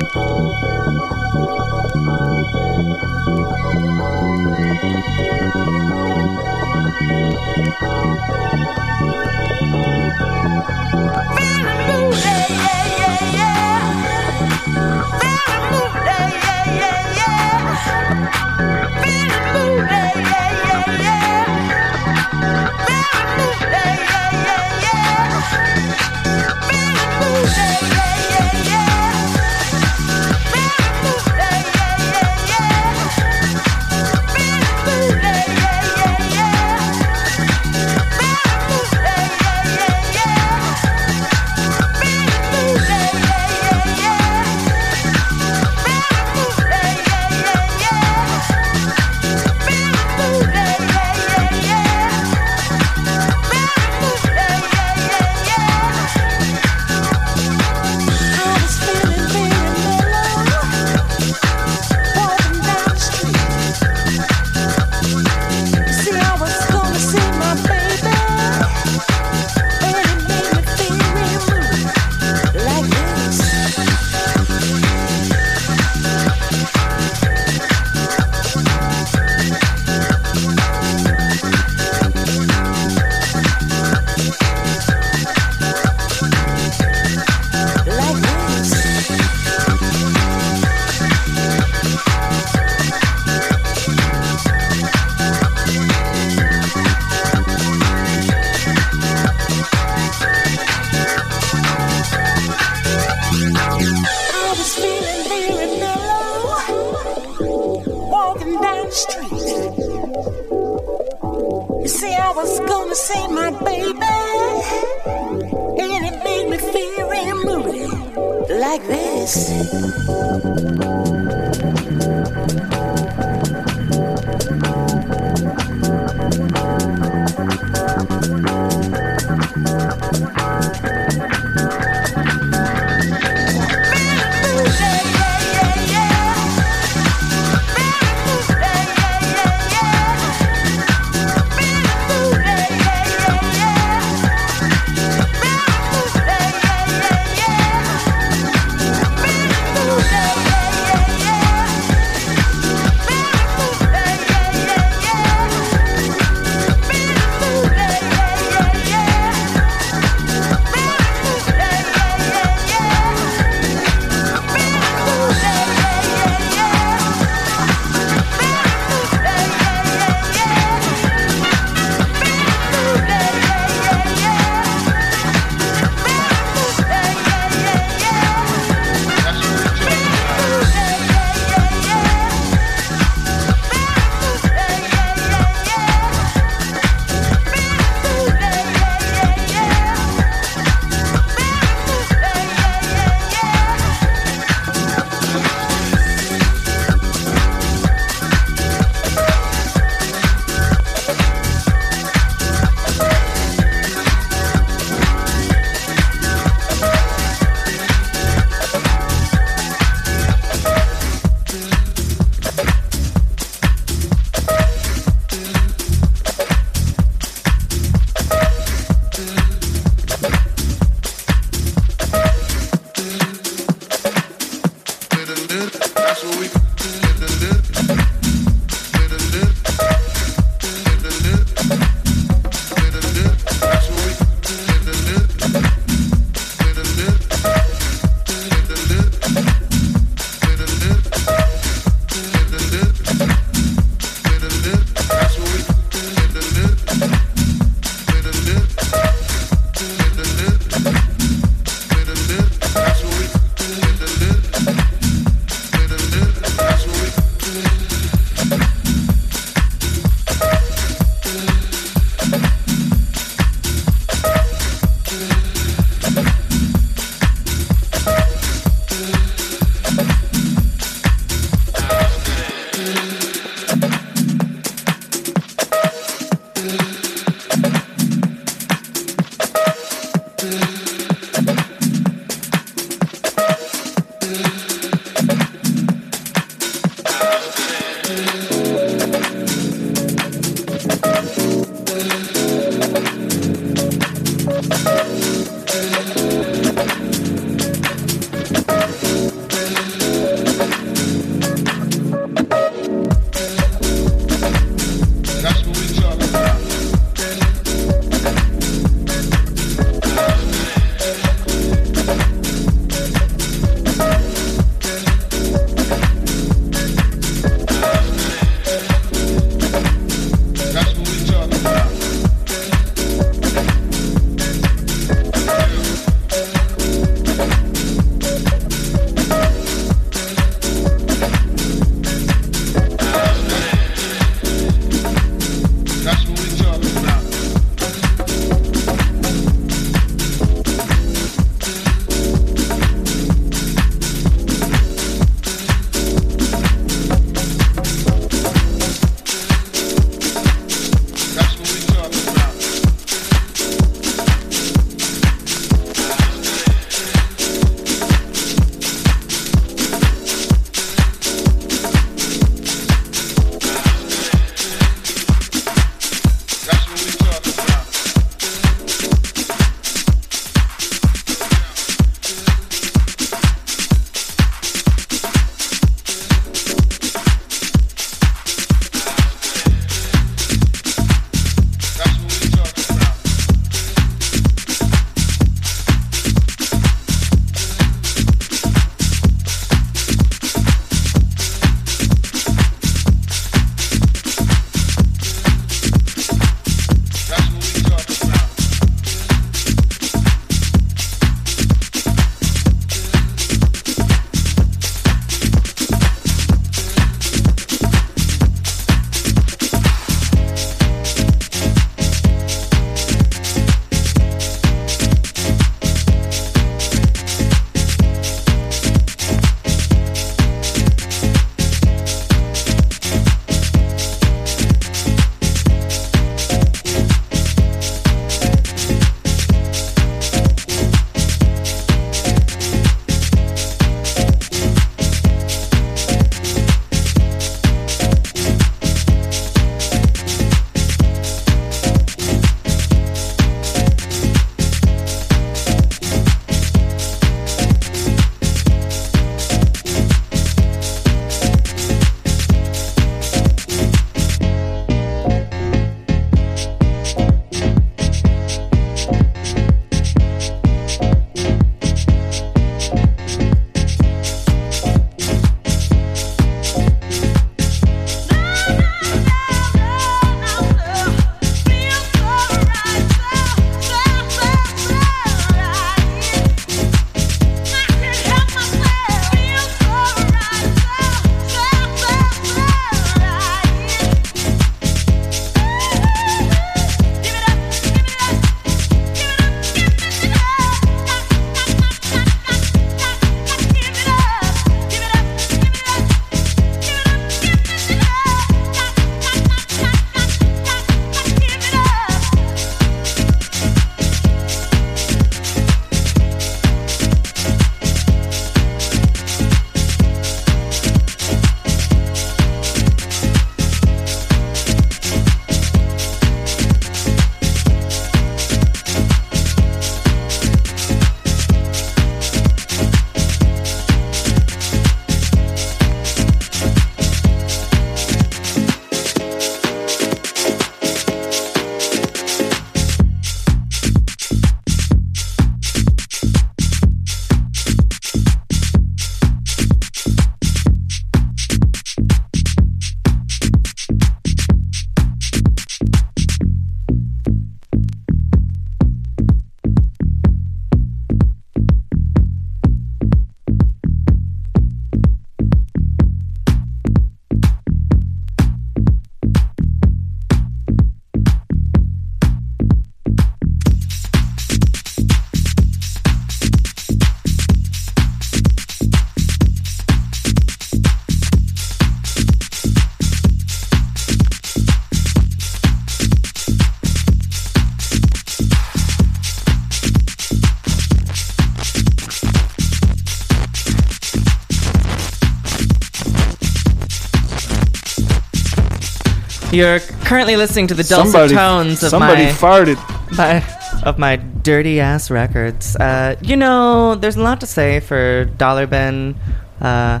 You're currently listening to the dulcet Somebody- tones of somebody my farted. my of my dirty ass records. Uh, you know, there's a lot to say for Dollar Bin uh,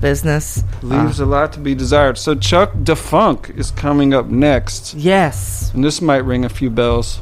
business. Leaves Uh, a lot to be desired. So Chuck DeFunk is coming up next. Yes. And this might ring a few bells.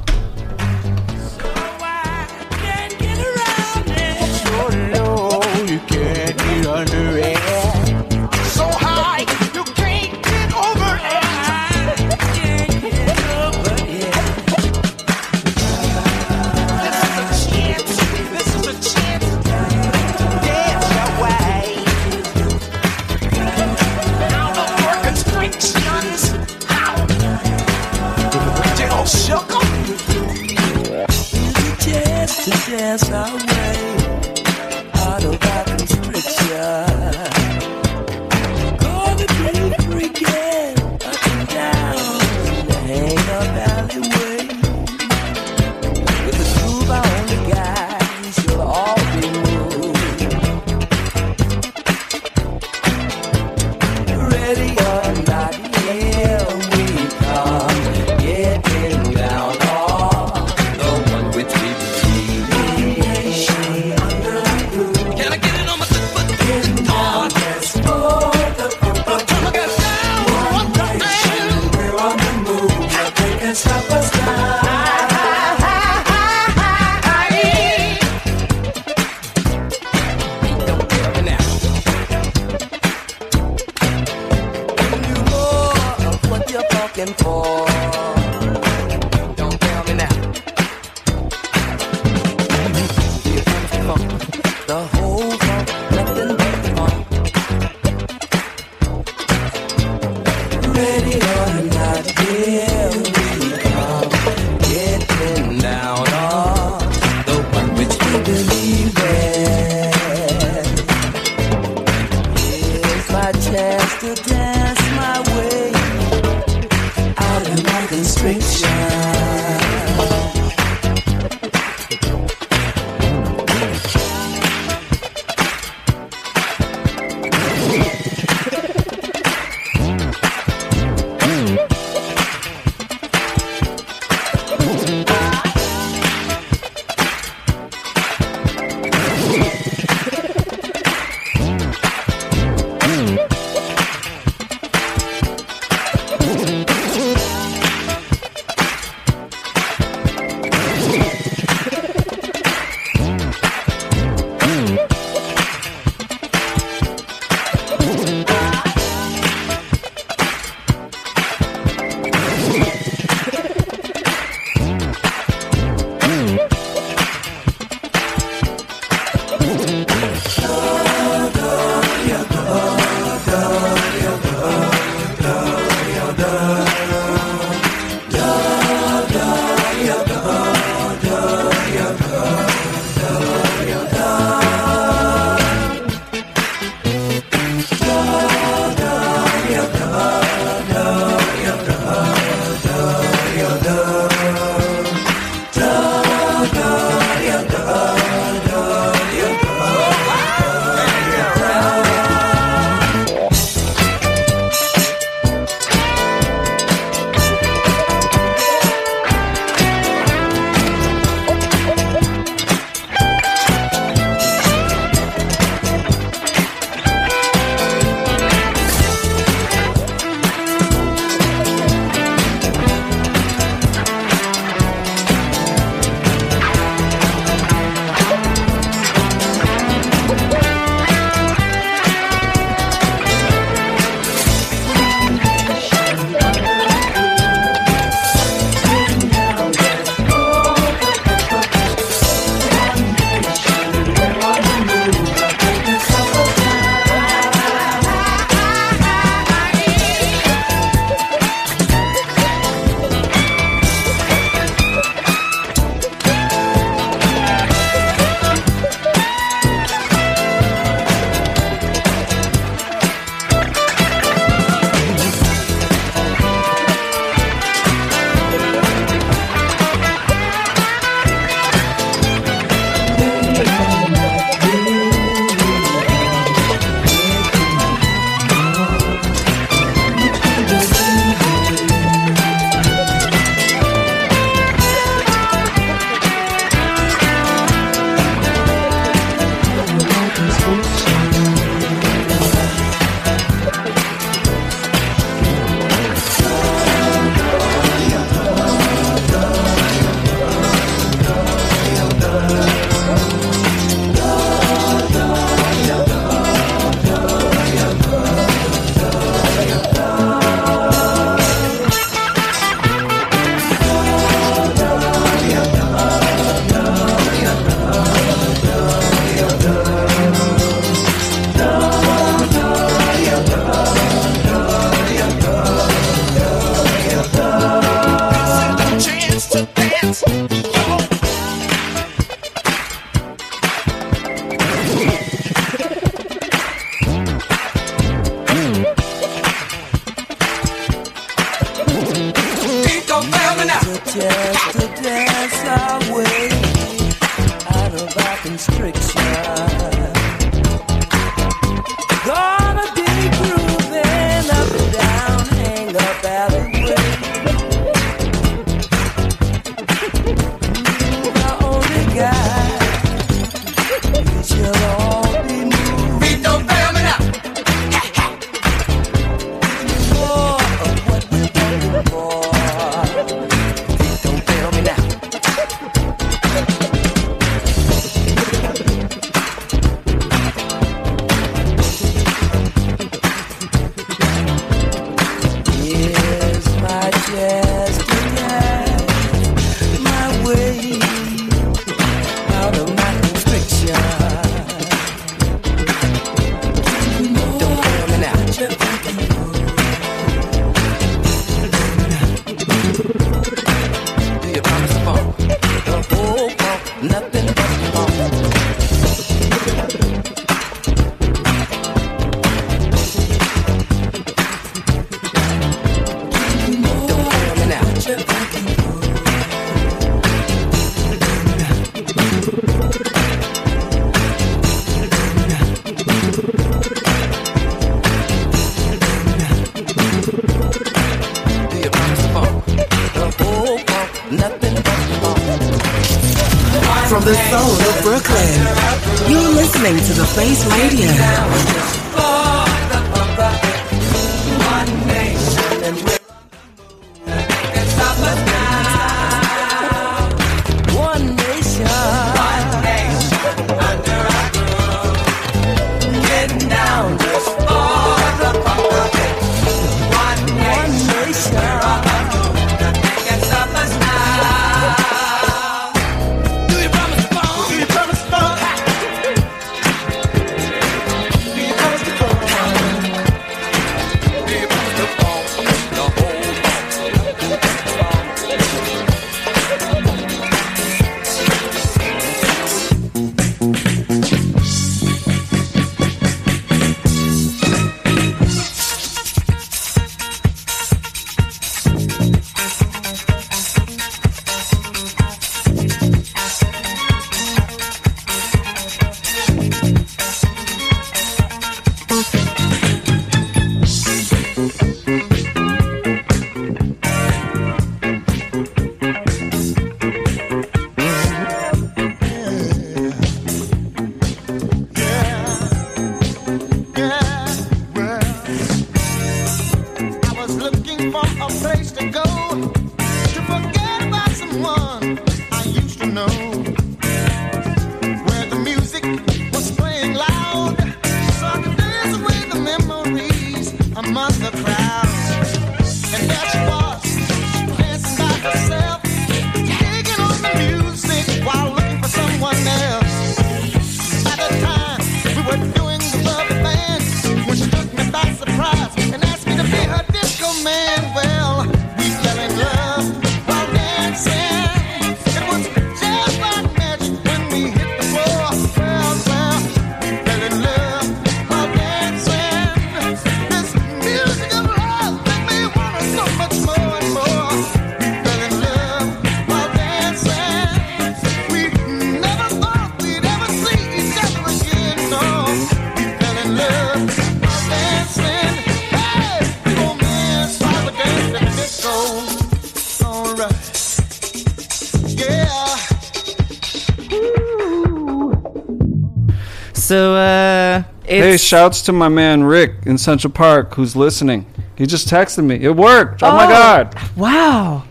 shouts to my man Rick in Central Park who's listening. He just texted me. It worked. Oh, oh my god. Wow.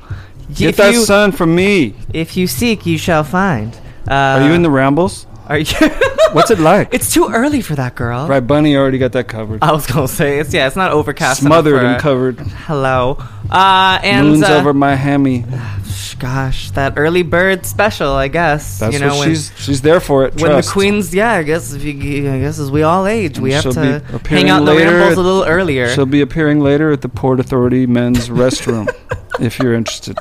Get if that you, sun from me. If you seek, you shall find. Uh, are you in the rambles? Are you? What's it like? It's too early for that girl. Right, Bunny already got that covered. I was gonna say it's yeah, it's not overcast. Smothered and covered. Hello, uh, and moons uh, over my hammy. Gosh, that early bird special, I guess. That's you know, what she's She's there for it. When the queens, yeah, I guess if you, I guess as we all age, we have to hang out the rambles a little earlier. She'll be appearing later at the Port Authority Men's Restroom, if you're interested.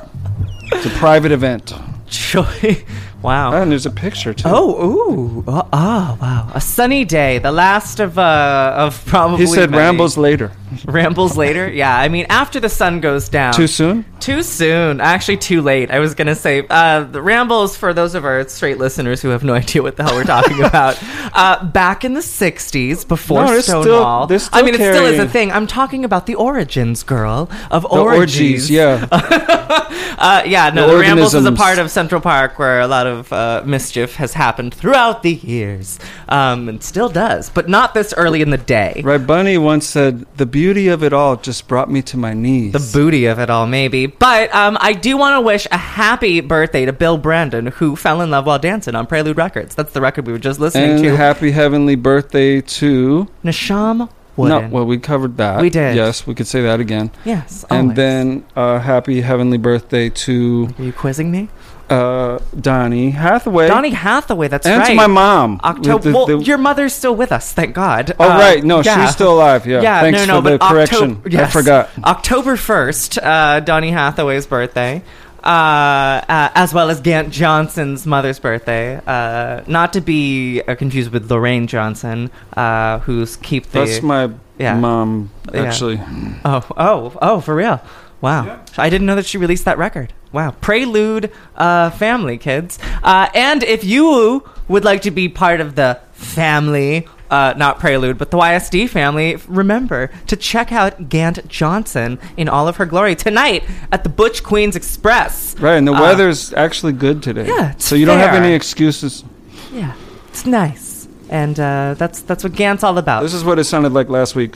It's a private event. Joy. Wow. Oh, and there's a picture too. Oh, ooh. Oh, oh, wow. A sunny day. The last of uh of probably He said many. rambles later. Rambles later? Yeah. I mean after the sun goes down. Too soon? Too soon. Actually, too late. I was gonna say uh, the rambles for those of our straight listeners who have no idea what the hell we're talking about. Uh, back in the '60s, before No, they're still- Stonewall. still I mean, it still is a thing. I'm talking about the origins, girl, of The orgies. orgies, yeah. Uh, yeah, no, The the, Rambles is a part of Central Park where a lot of uh, mischief has happened throughout the years, um, and still does, but not this early in the day. Right, Bunny once said, "The beauty of it all just brought me to my knees." The booty of it all, maybe. But um, I do want to wish a happy birthday to Bill Brandon, who fell in love while dancing on Prelude Records. That's the record we were just listening and to. happy heavenly birthday to Nashom No, well, we covered that. We did. Yes, we could say that again. Yes, And always. then uh, happy heavenly birthday to. Are you quizzing me? Uh, Donny Hathaway. Donny Hathaway, that's and right. to my mom. October. The- well, the- your mother's still with us, thank God. Oh, Uh, right. No, yeah. she's still alive. Yeah. Yeah, Thanks no, no, for the but correction. Octo- I forgot. October 1st, uh, Donny Hathaway's birthday, uh, uh, as well as Gant Johnson's mother's birthday. Uh, not to be uh, confused with Lorraine Johnson, uh, who's keep the. That's my Yeah. mom, Yeah. actually. Oh, oh, oh, for real. Wow. I didn't know that she released that record. Wow. Prelude uh, family, kids. Uh, and if you would like to be part of the family, uh, not Prelude, but the YSD family, remember to check out Gant Johnson in all of her glory tonight at the Butch Queens Express. Right, and the Uh, weather's actually good today. Yeah, it's So you don't have any excuses. Yeah, it's nice. And uh, that's that's what Gant's all about. This is what it sounded like last week.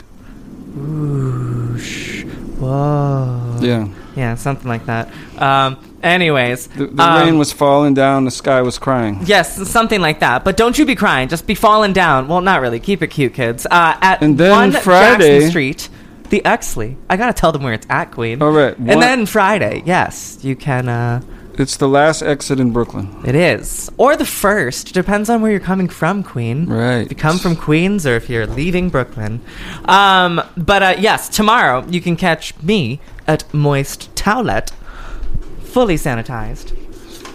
Whoosh. Whoa. Yeah. Yeah, something like that. Um, anyways, The, the um, rain was falling down, the sky was crying. Yes, something like that. But don't you be crying. Just be falling down. Well, not really. Keep it cute, kids. Uh, at And then 1 Friday- Jackson Street, the Exley. I gotta tell them where it's at, Queen. All right. And then Friday, yes, you can. Uh, It's the last exit in Brooklyn. it is, or the first. Depends on where you're coming from, Queen. Right. If you come from Queens or if you're leaving Brooklyn. Um, but uh, yes, tomorrow you can catch me at Moist Towelette, fully sanitized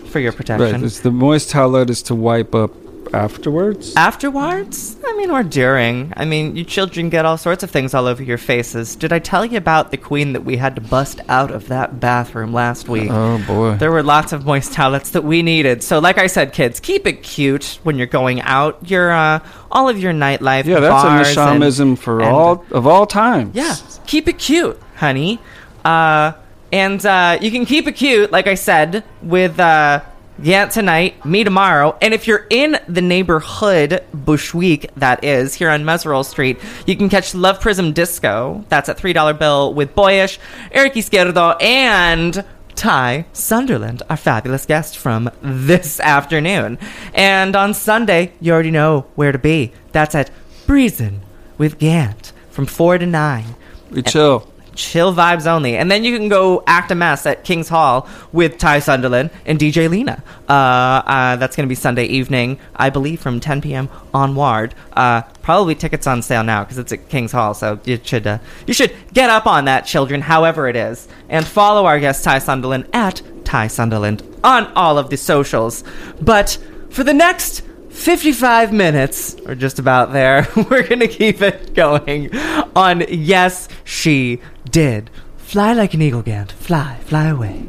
for your protection. Right. It's the moist towelette is to wipe up afterwards. Afterwards? I mean, or during. I mean, you children get all sorts of things all over your faces. Did I tell you about the queen that we had to bust out of that bathroom last week? Oh boy. There were lots of moist towelettes that we needed. So, like I said, kids, keep it cute when you're going out. Your uh, all of your nightlife. yeah, that's a and- for and- all of all time. Yeah, keep it cute, honey. Uh, and uh, you can keep it cute, like I said, with uh, yeah tonight, me tomorrow. And if you're in the neighborhood, Bushwick, that is, here on Meserole Street, you can catch Love Prism Disco. That's at $3 bill with Boyish, Eric Izquierdo, and Ty Sunderland, our fabulous guest from this afternoon. And on Sunday, you already know where to be. That's at Breezin' with Gant from 4 to 9 We chill. Chill vibes only. And then you can go act a mess at King's Hall with Ty Sunderland and DJ Lena. Uh, uh, that's going to be Sunday evening, I believe, from 10 p.m. onward. Uh, probably tickets on sale now because it's at King's Hall, so you should uh, you should get up on that, children, however it is, and follow our guest Ty Sunderland at Ty Sunderland on all of the socials. But for the next 55 minutes, or just about there, we're gonna keep it going on Yes, She Did. Fly like an eagle, Gant. Fly, fly away.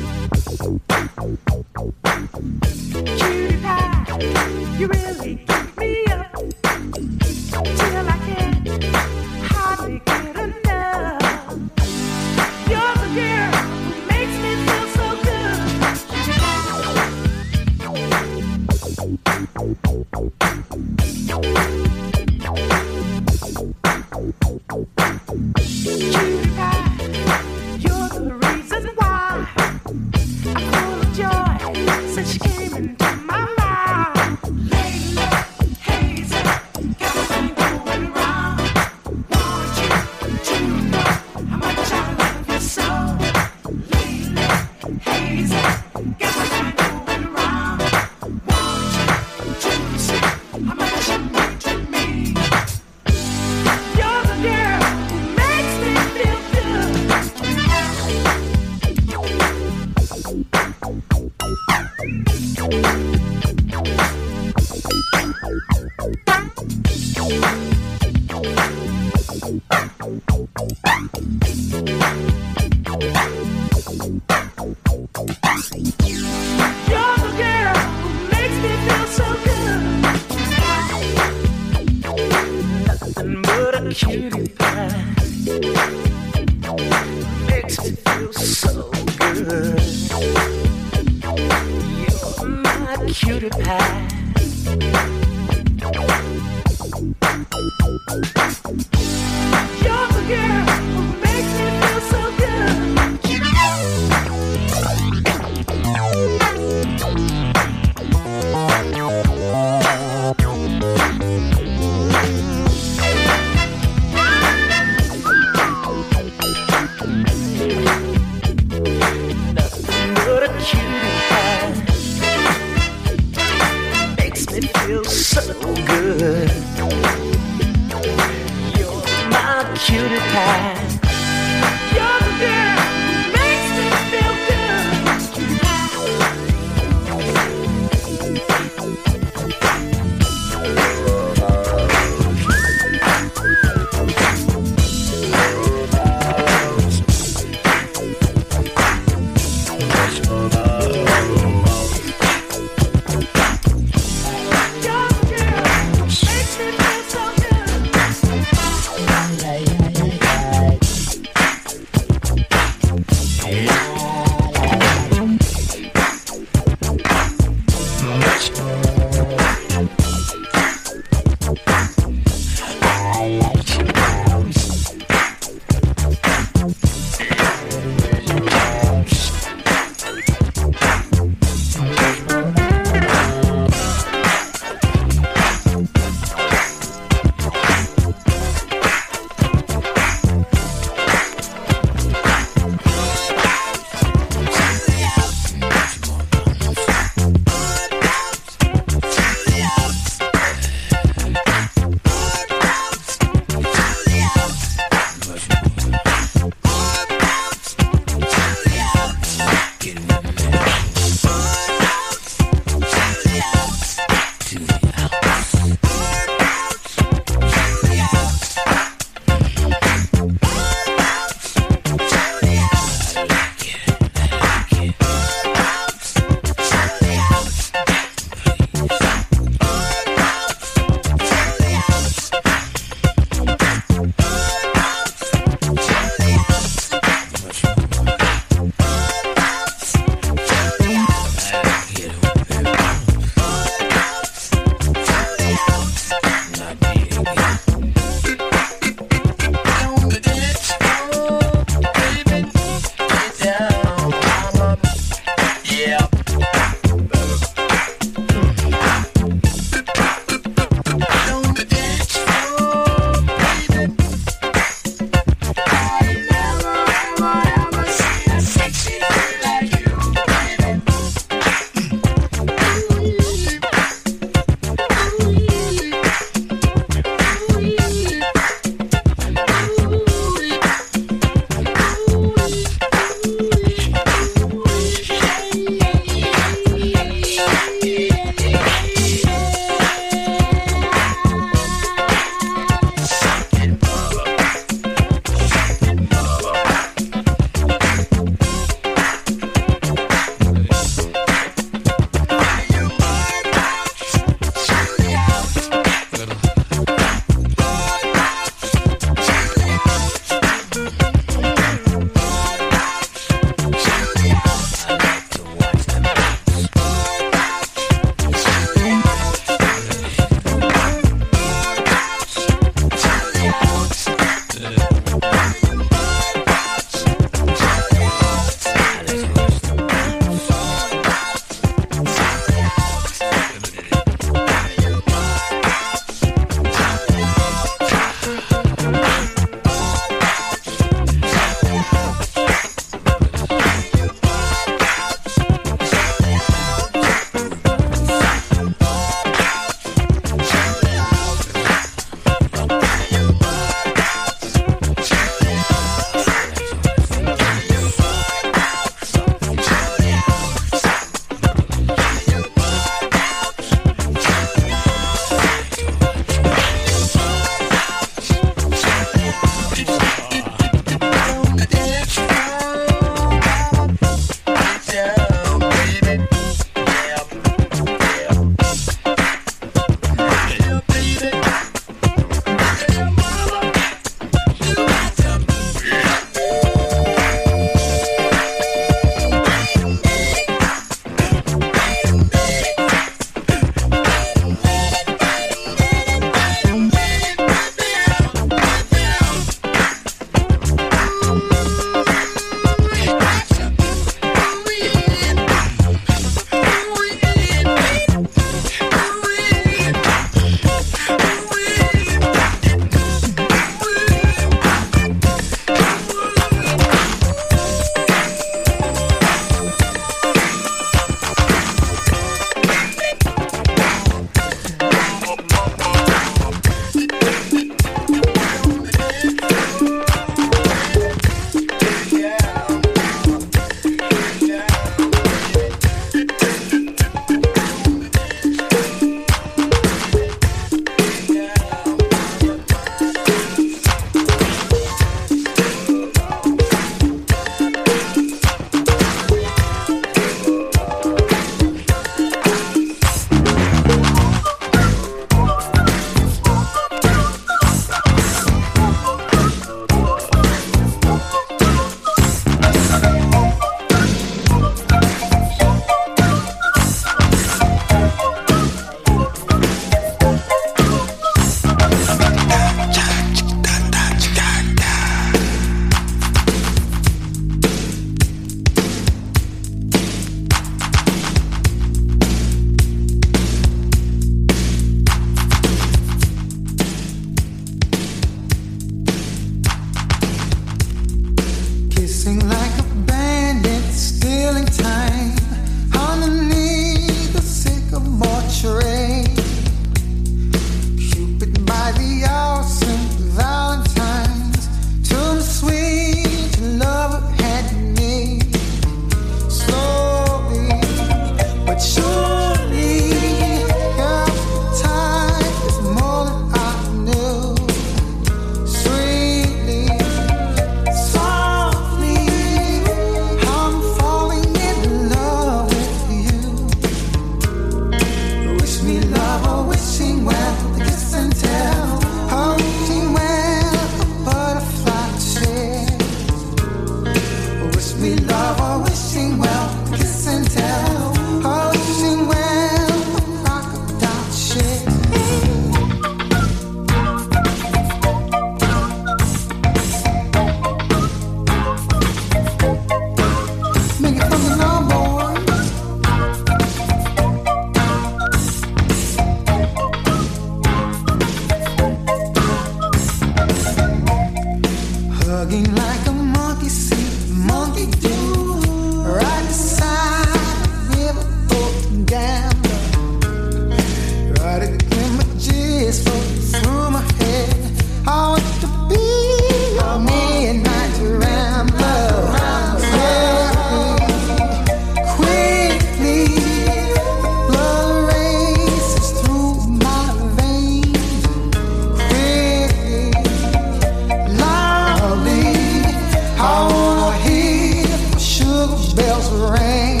bells ring.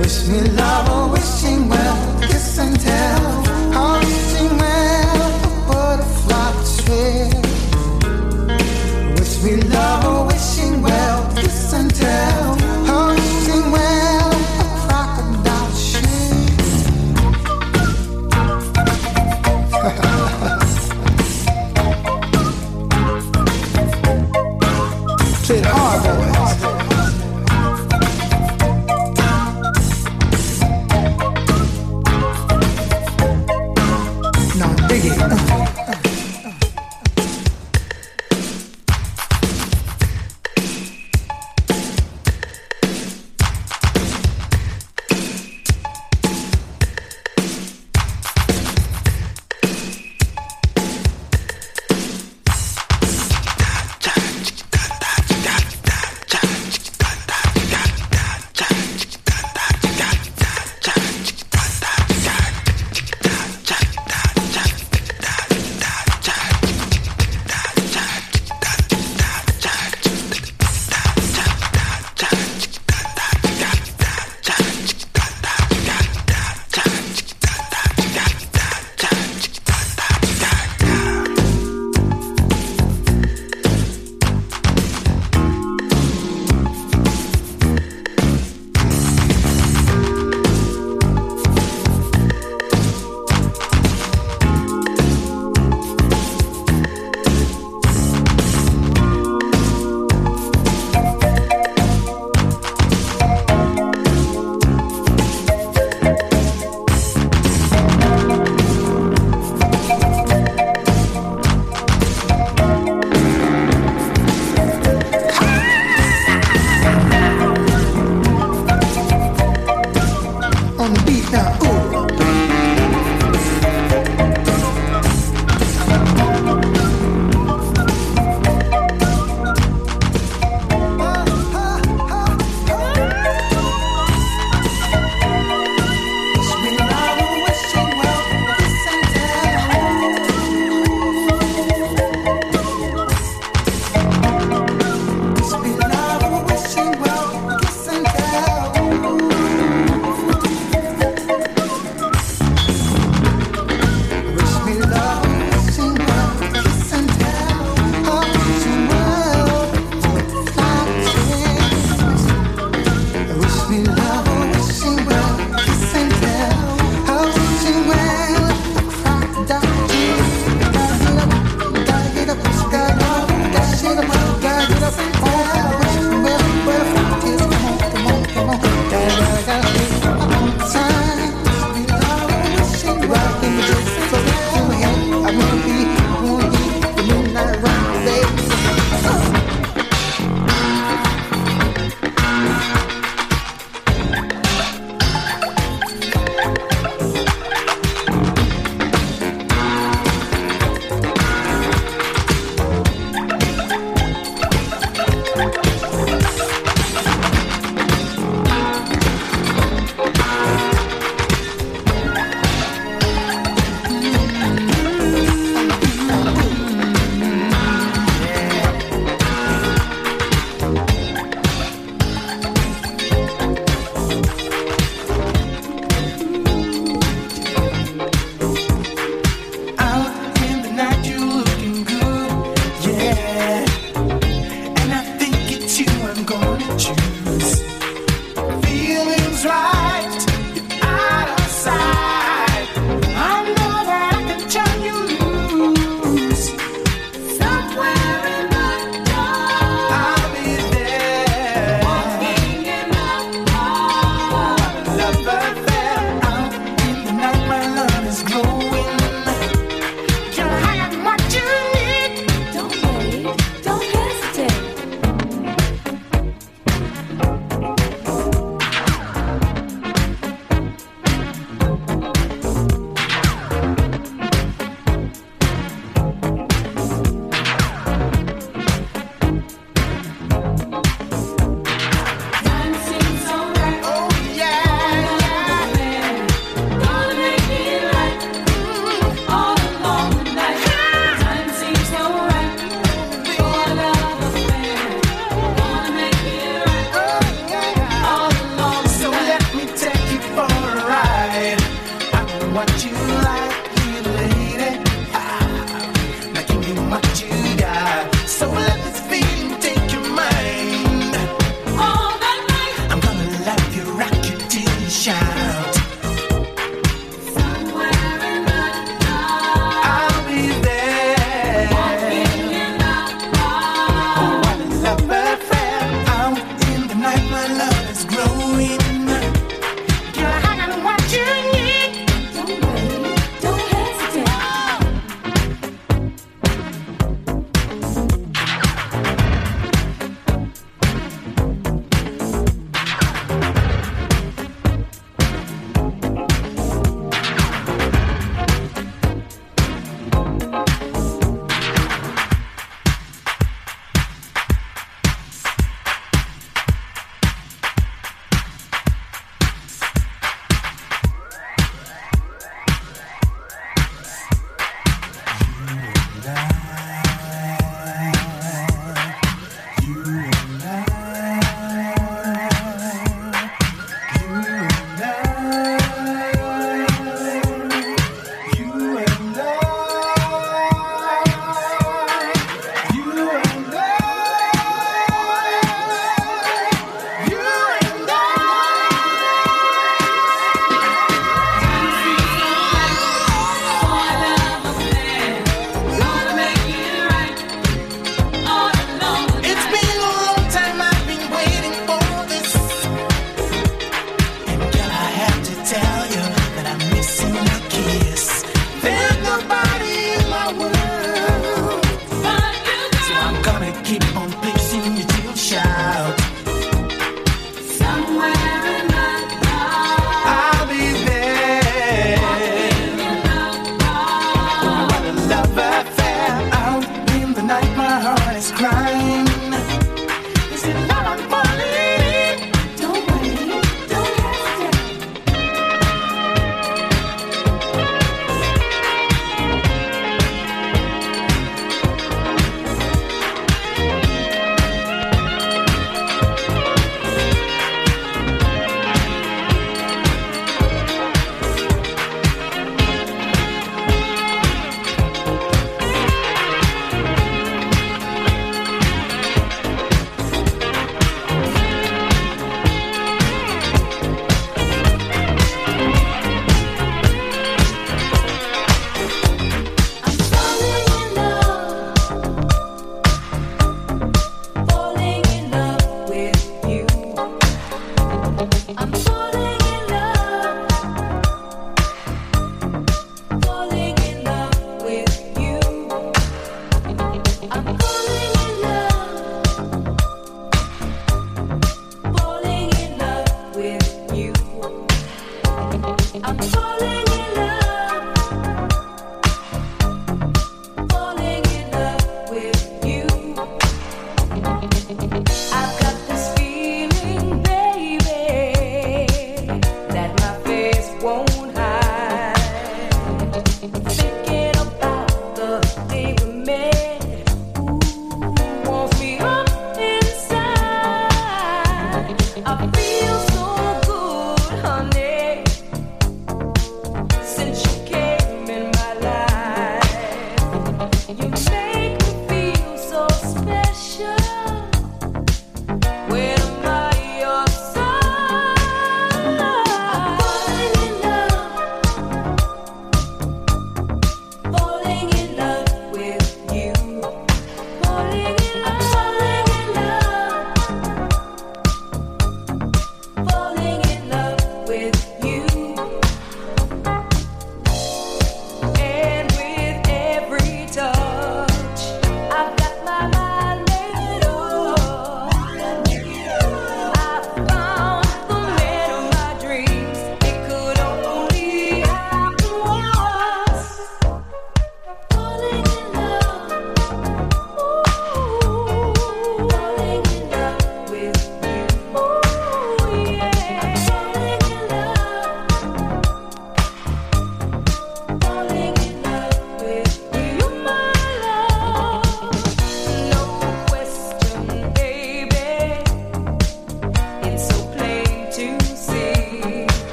Wish me love.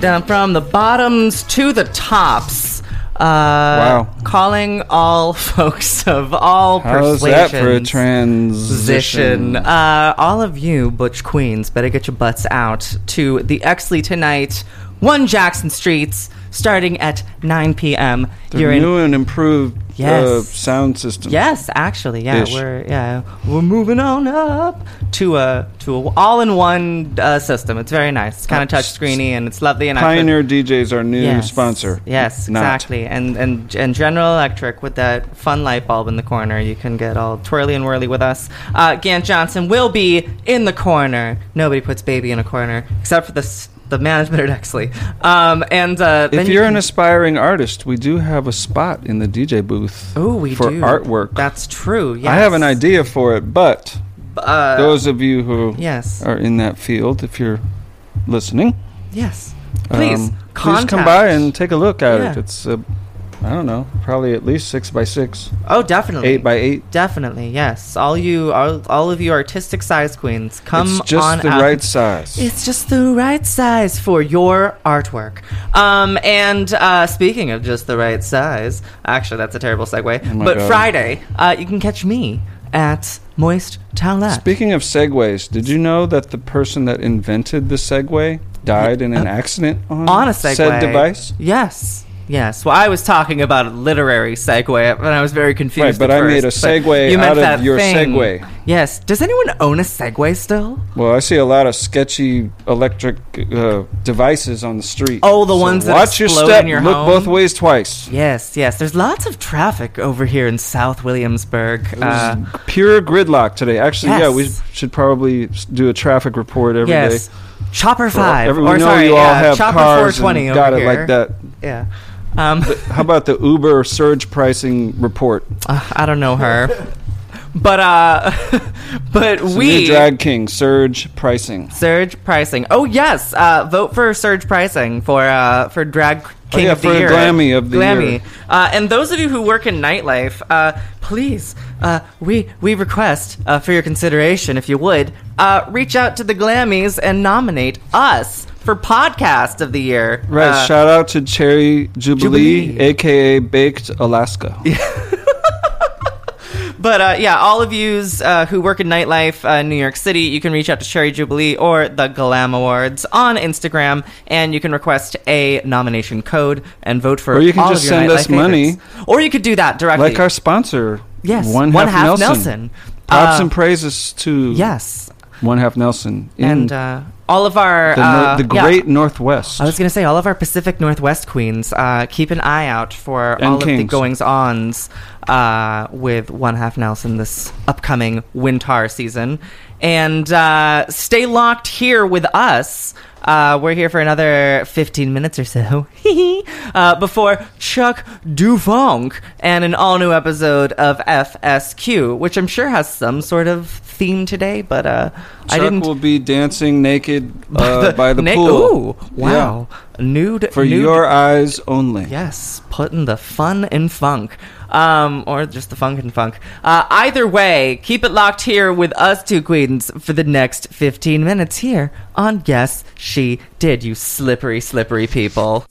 Down from the bottoms to the tops. Uh, Wow. Calling all folks of all How's persuasions. that for a transition? Uh, all of you butch queens better get your butts out to the Exley tonight, 1 Jackson Streets, starting at 9 p.m. The You're in new and improved uh, sound system. Yes, actually, yeah, Ish. we're yeah we're moving on up to a to a all-in-one uh, system. It's very nice. It's kind of touchscreeny and it's lovely. And put- Pioneer DJs, our new Yes. sponsor. Yes, Not. exactly. And and and General Electric with that fun light bulb in the corner. You can get all twirly and whirly with us. Uh, Gant Johnson will be in the corner. Nobody puts baby in a corner except for the s- the management at Exley. Um, and uh, then If you you're can- an aspiring artist, we do have a spot in the DJ booth oh, we for do artwork. That's true. Yes. I have an idea for it, but Uh, those of you who yes. are in that field, if you're listening, Yes. Please um, please come by and take a look at Yeah. it. It's uh, I don't know, probably at least six by six, Oh, definitely. eight by eight. Definitely, yes. All you, all, all of you artistic size queens, come it's just on the out. right size. It's just the right size for your artwork. Um, and uh, speaking of just the right size, actually, that's a terrible segue. Oh but God. Friday, uh, you can catch me at Moist Towelette. Speaking of segways, did you know that the person that invented the Segway died in an accident on, Uh, on a Segway. said device? Yes. Yes. Well, I was talking about a literary segue, and I was very confused. Right, but I made a segue you out of that your thing. Segway. Yes. Does anyone own a Segway still? Well, I see a lot of sketchy electric uh, devices on the street. Oh, the So ones that watch your step. in your look home? both ways twice. Yes, yes. There's lots of traffic over here in South Williamsburg. Uh, pure gridlock today. Actually, yeah, we should probably do a traffic report every day. yes. Chopper For- 5. every- or we know sorry, you all yeah, have Chopper cars 420 and got it like that. Yeah. Um, How about the Uber surge pricing report? uh, I don't know her. but uh but a we drag king surge pricing. Surge pricing. Oh yes, uh, vote for surge pricing for uh, for drag king yeah, of the for year. Glammy of the Glammy. year. Uh, and those of you who work in nightlife, uh, please, uh, we we request uh, for your consideration, if you would, uh, reach out to the Glammies and nominate us for podcast of the year. Right. Uh, shout out to Cherry Jubilee, Jubilee. aka Baked Alaska. But uh, yeah, all of yous uh, who work in nightlife uh, in New York City, you can reach out to Cherry Jubilee or the Glam Awards on Instagram, and you can request a nomination code and vote for. Or you can just send us money. favorites. Or you could do that directly. like our sponsor. Yes, One, One half, Half Nelson. Nelson. Props Uh, and praises to yes, One Half Nelson in and uh, all of our the, uh, the yeah. Great Northwest. I was gonna say all of our Pacific Northwest queens. Uh, keep an eye out for And all of the goings ons uh, with One Half Nelson this upcoming Wintar season, and uh, stay locked here with us. Uh, we're here for another 15 minutes or so uh, before Chuck Dufunk and an all new episode of FSQ, which I'm sure has some sort of theme today, but uh, I Chuck didn't. will be dancing naked uh, by the na- pool. Ooh, wow nude for nude, your eyes only. Yes, putting the fun in funk, um, or just the funk in funk. Uh, either way, keep it locked here with us two queens for the next fifteen minutes here on Yes She Did. You slippery, slippery people.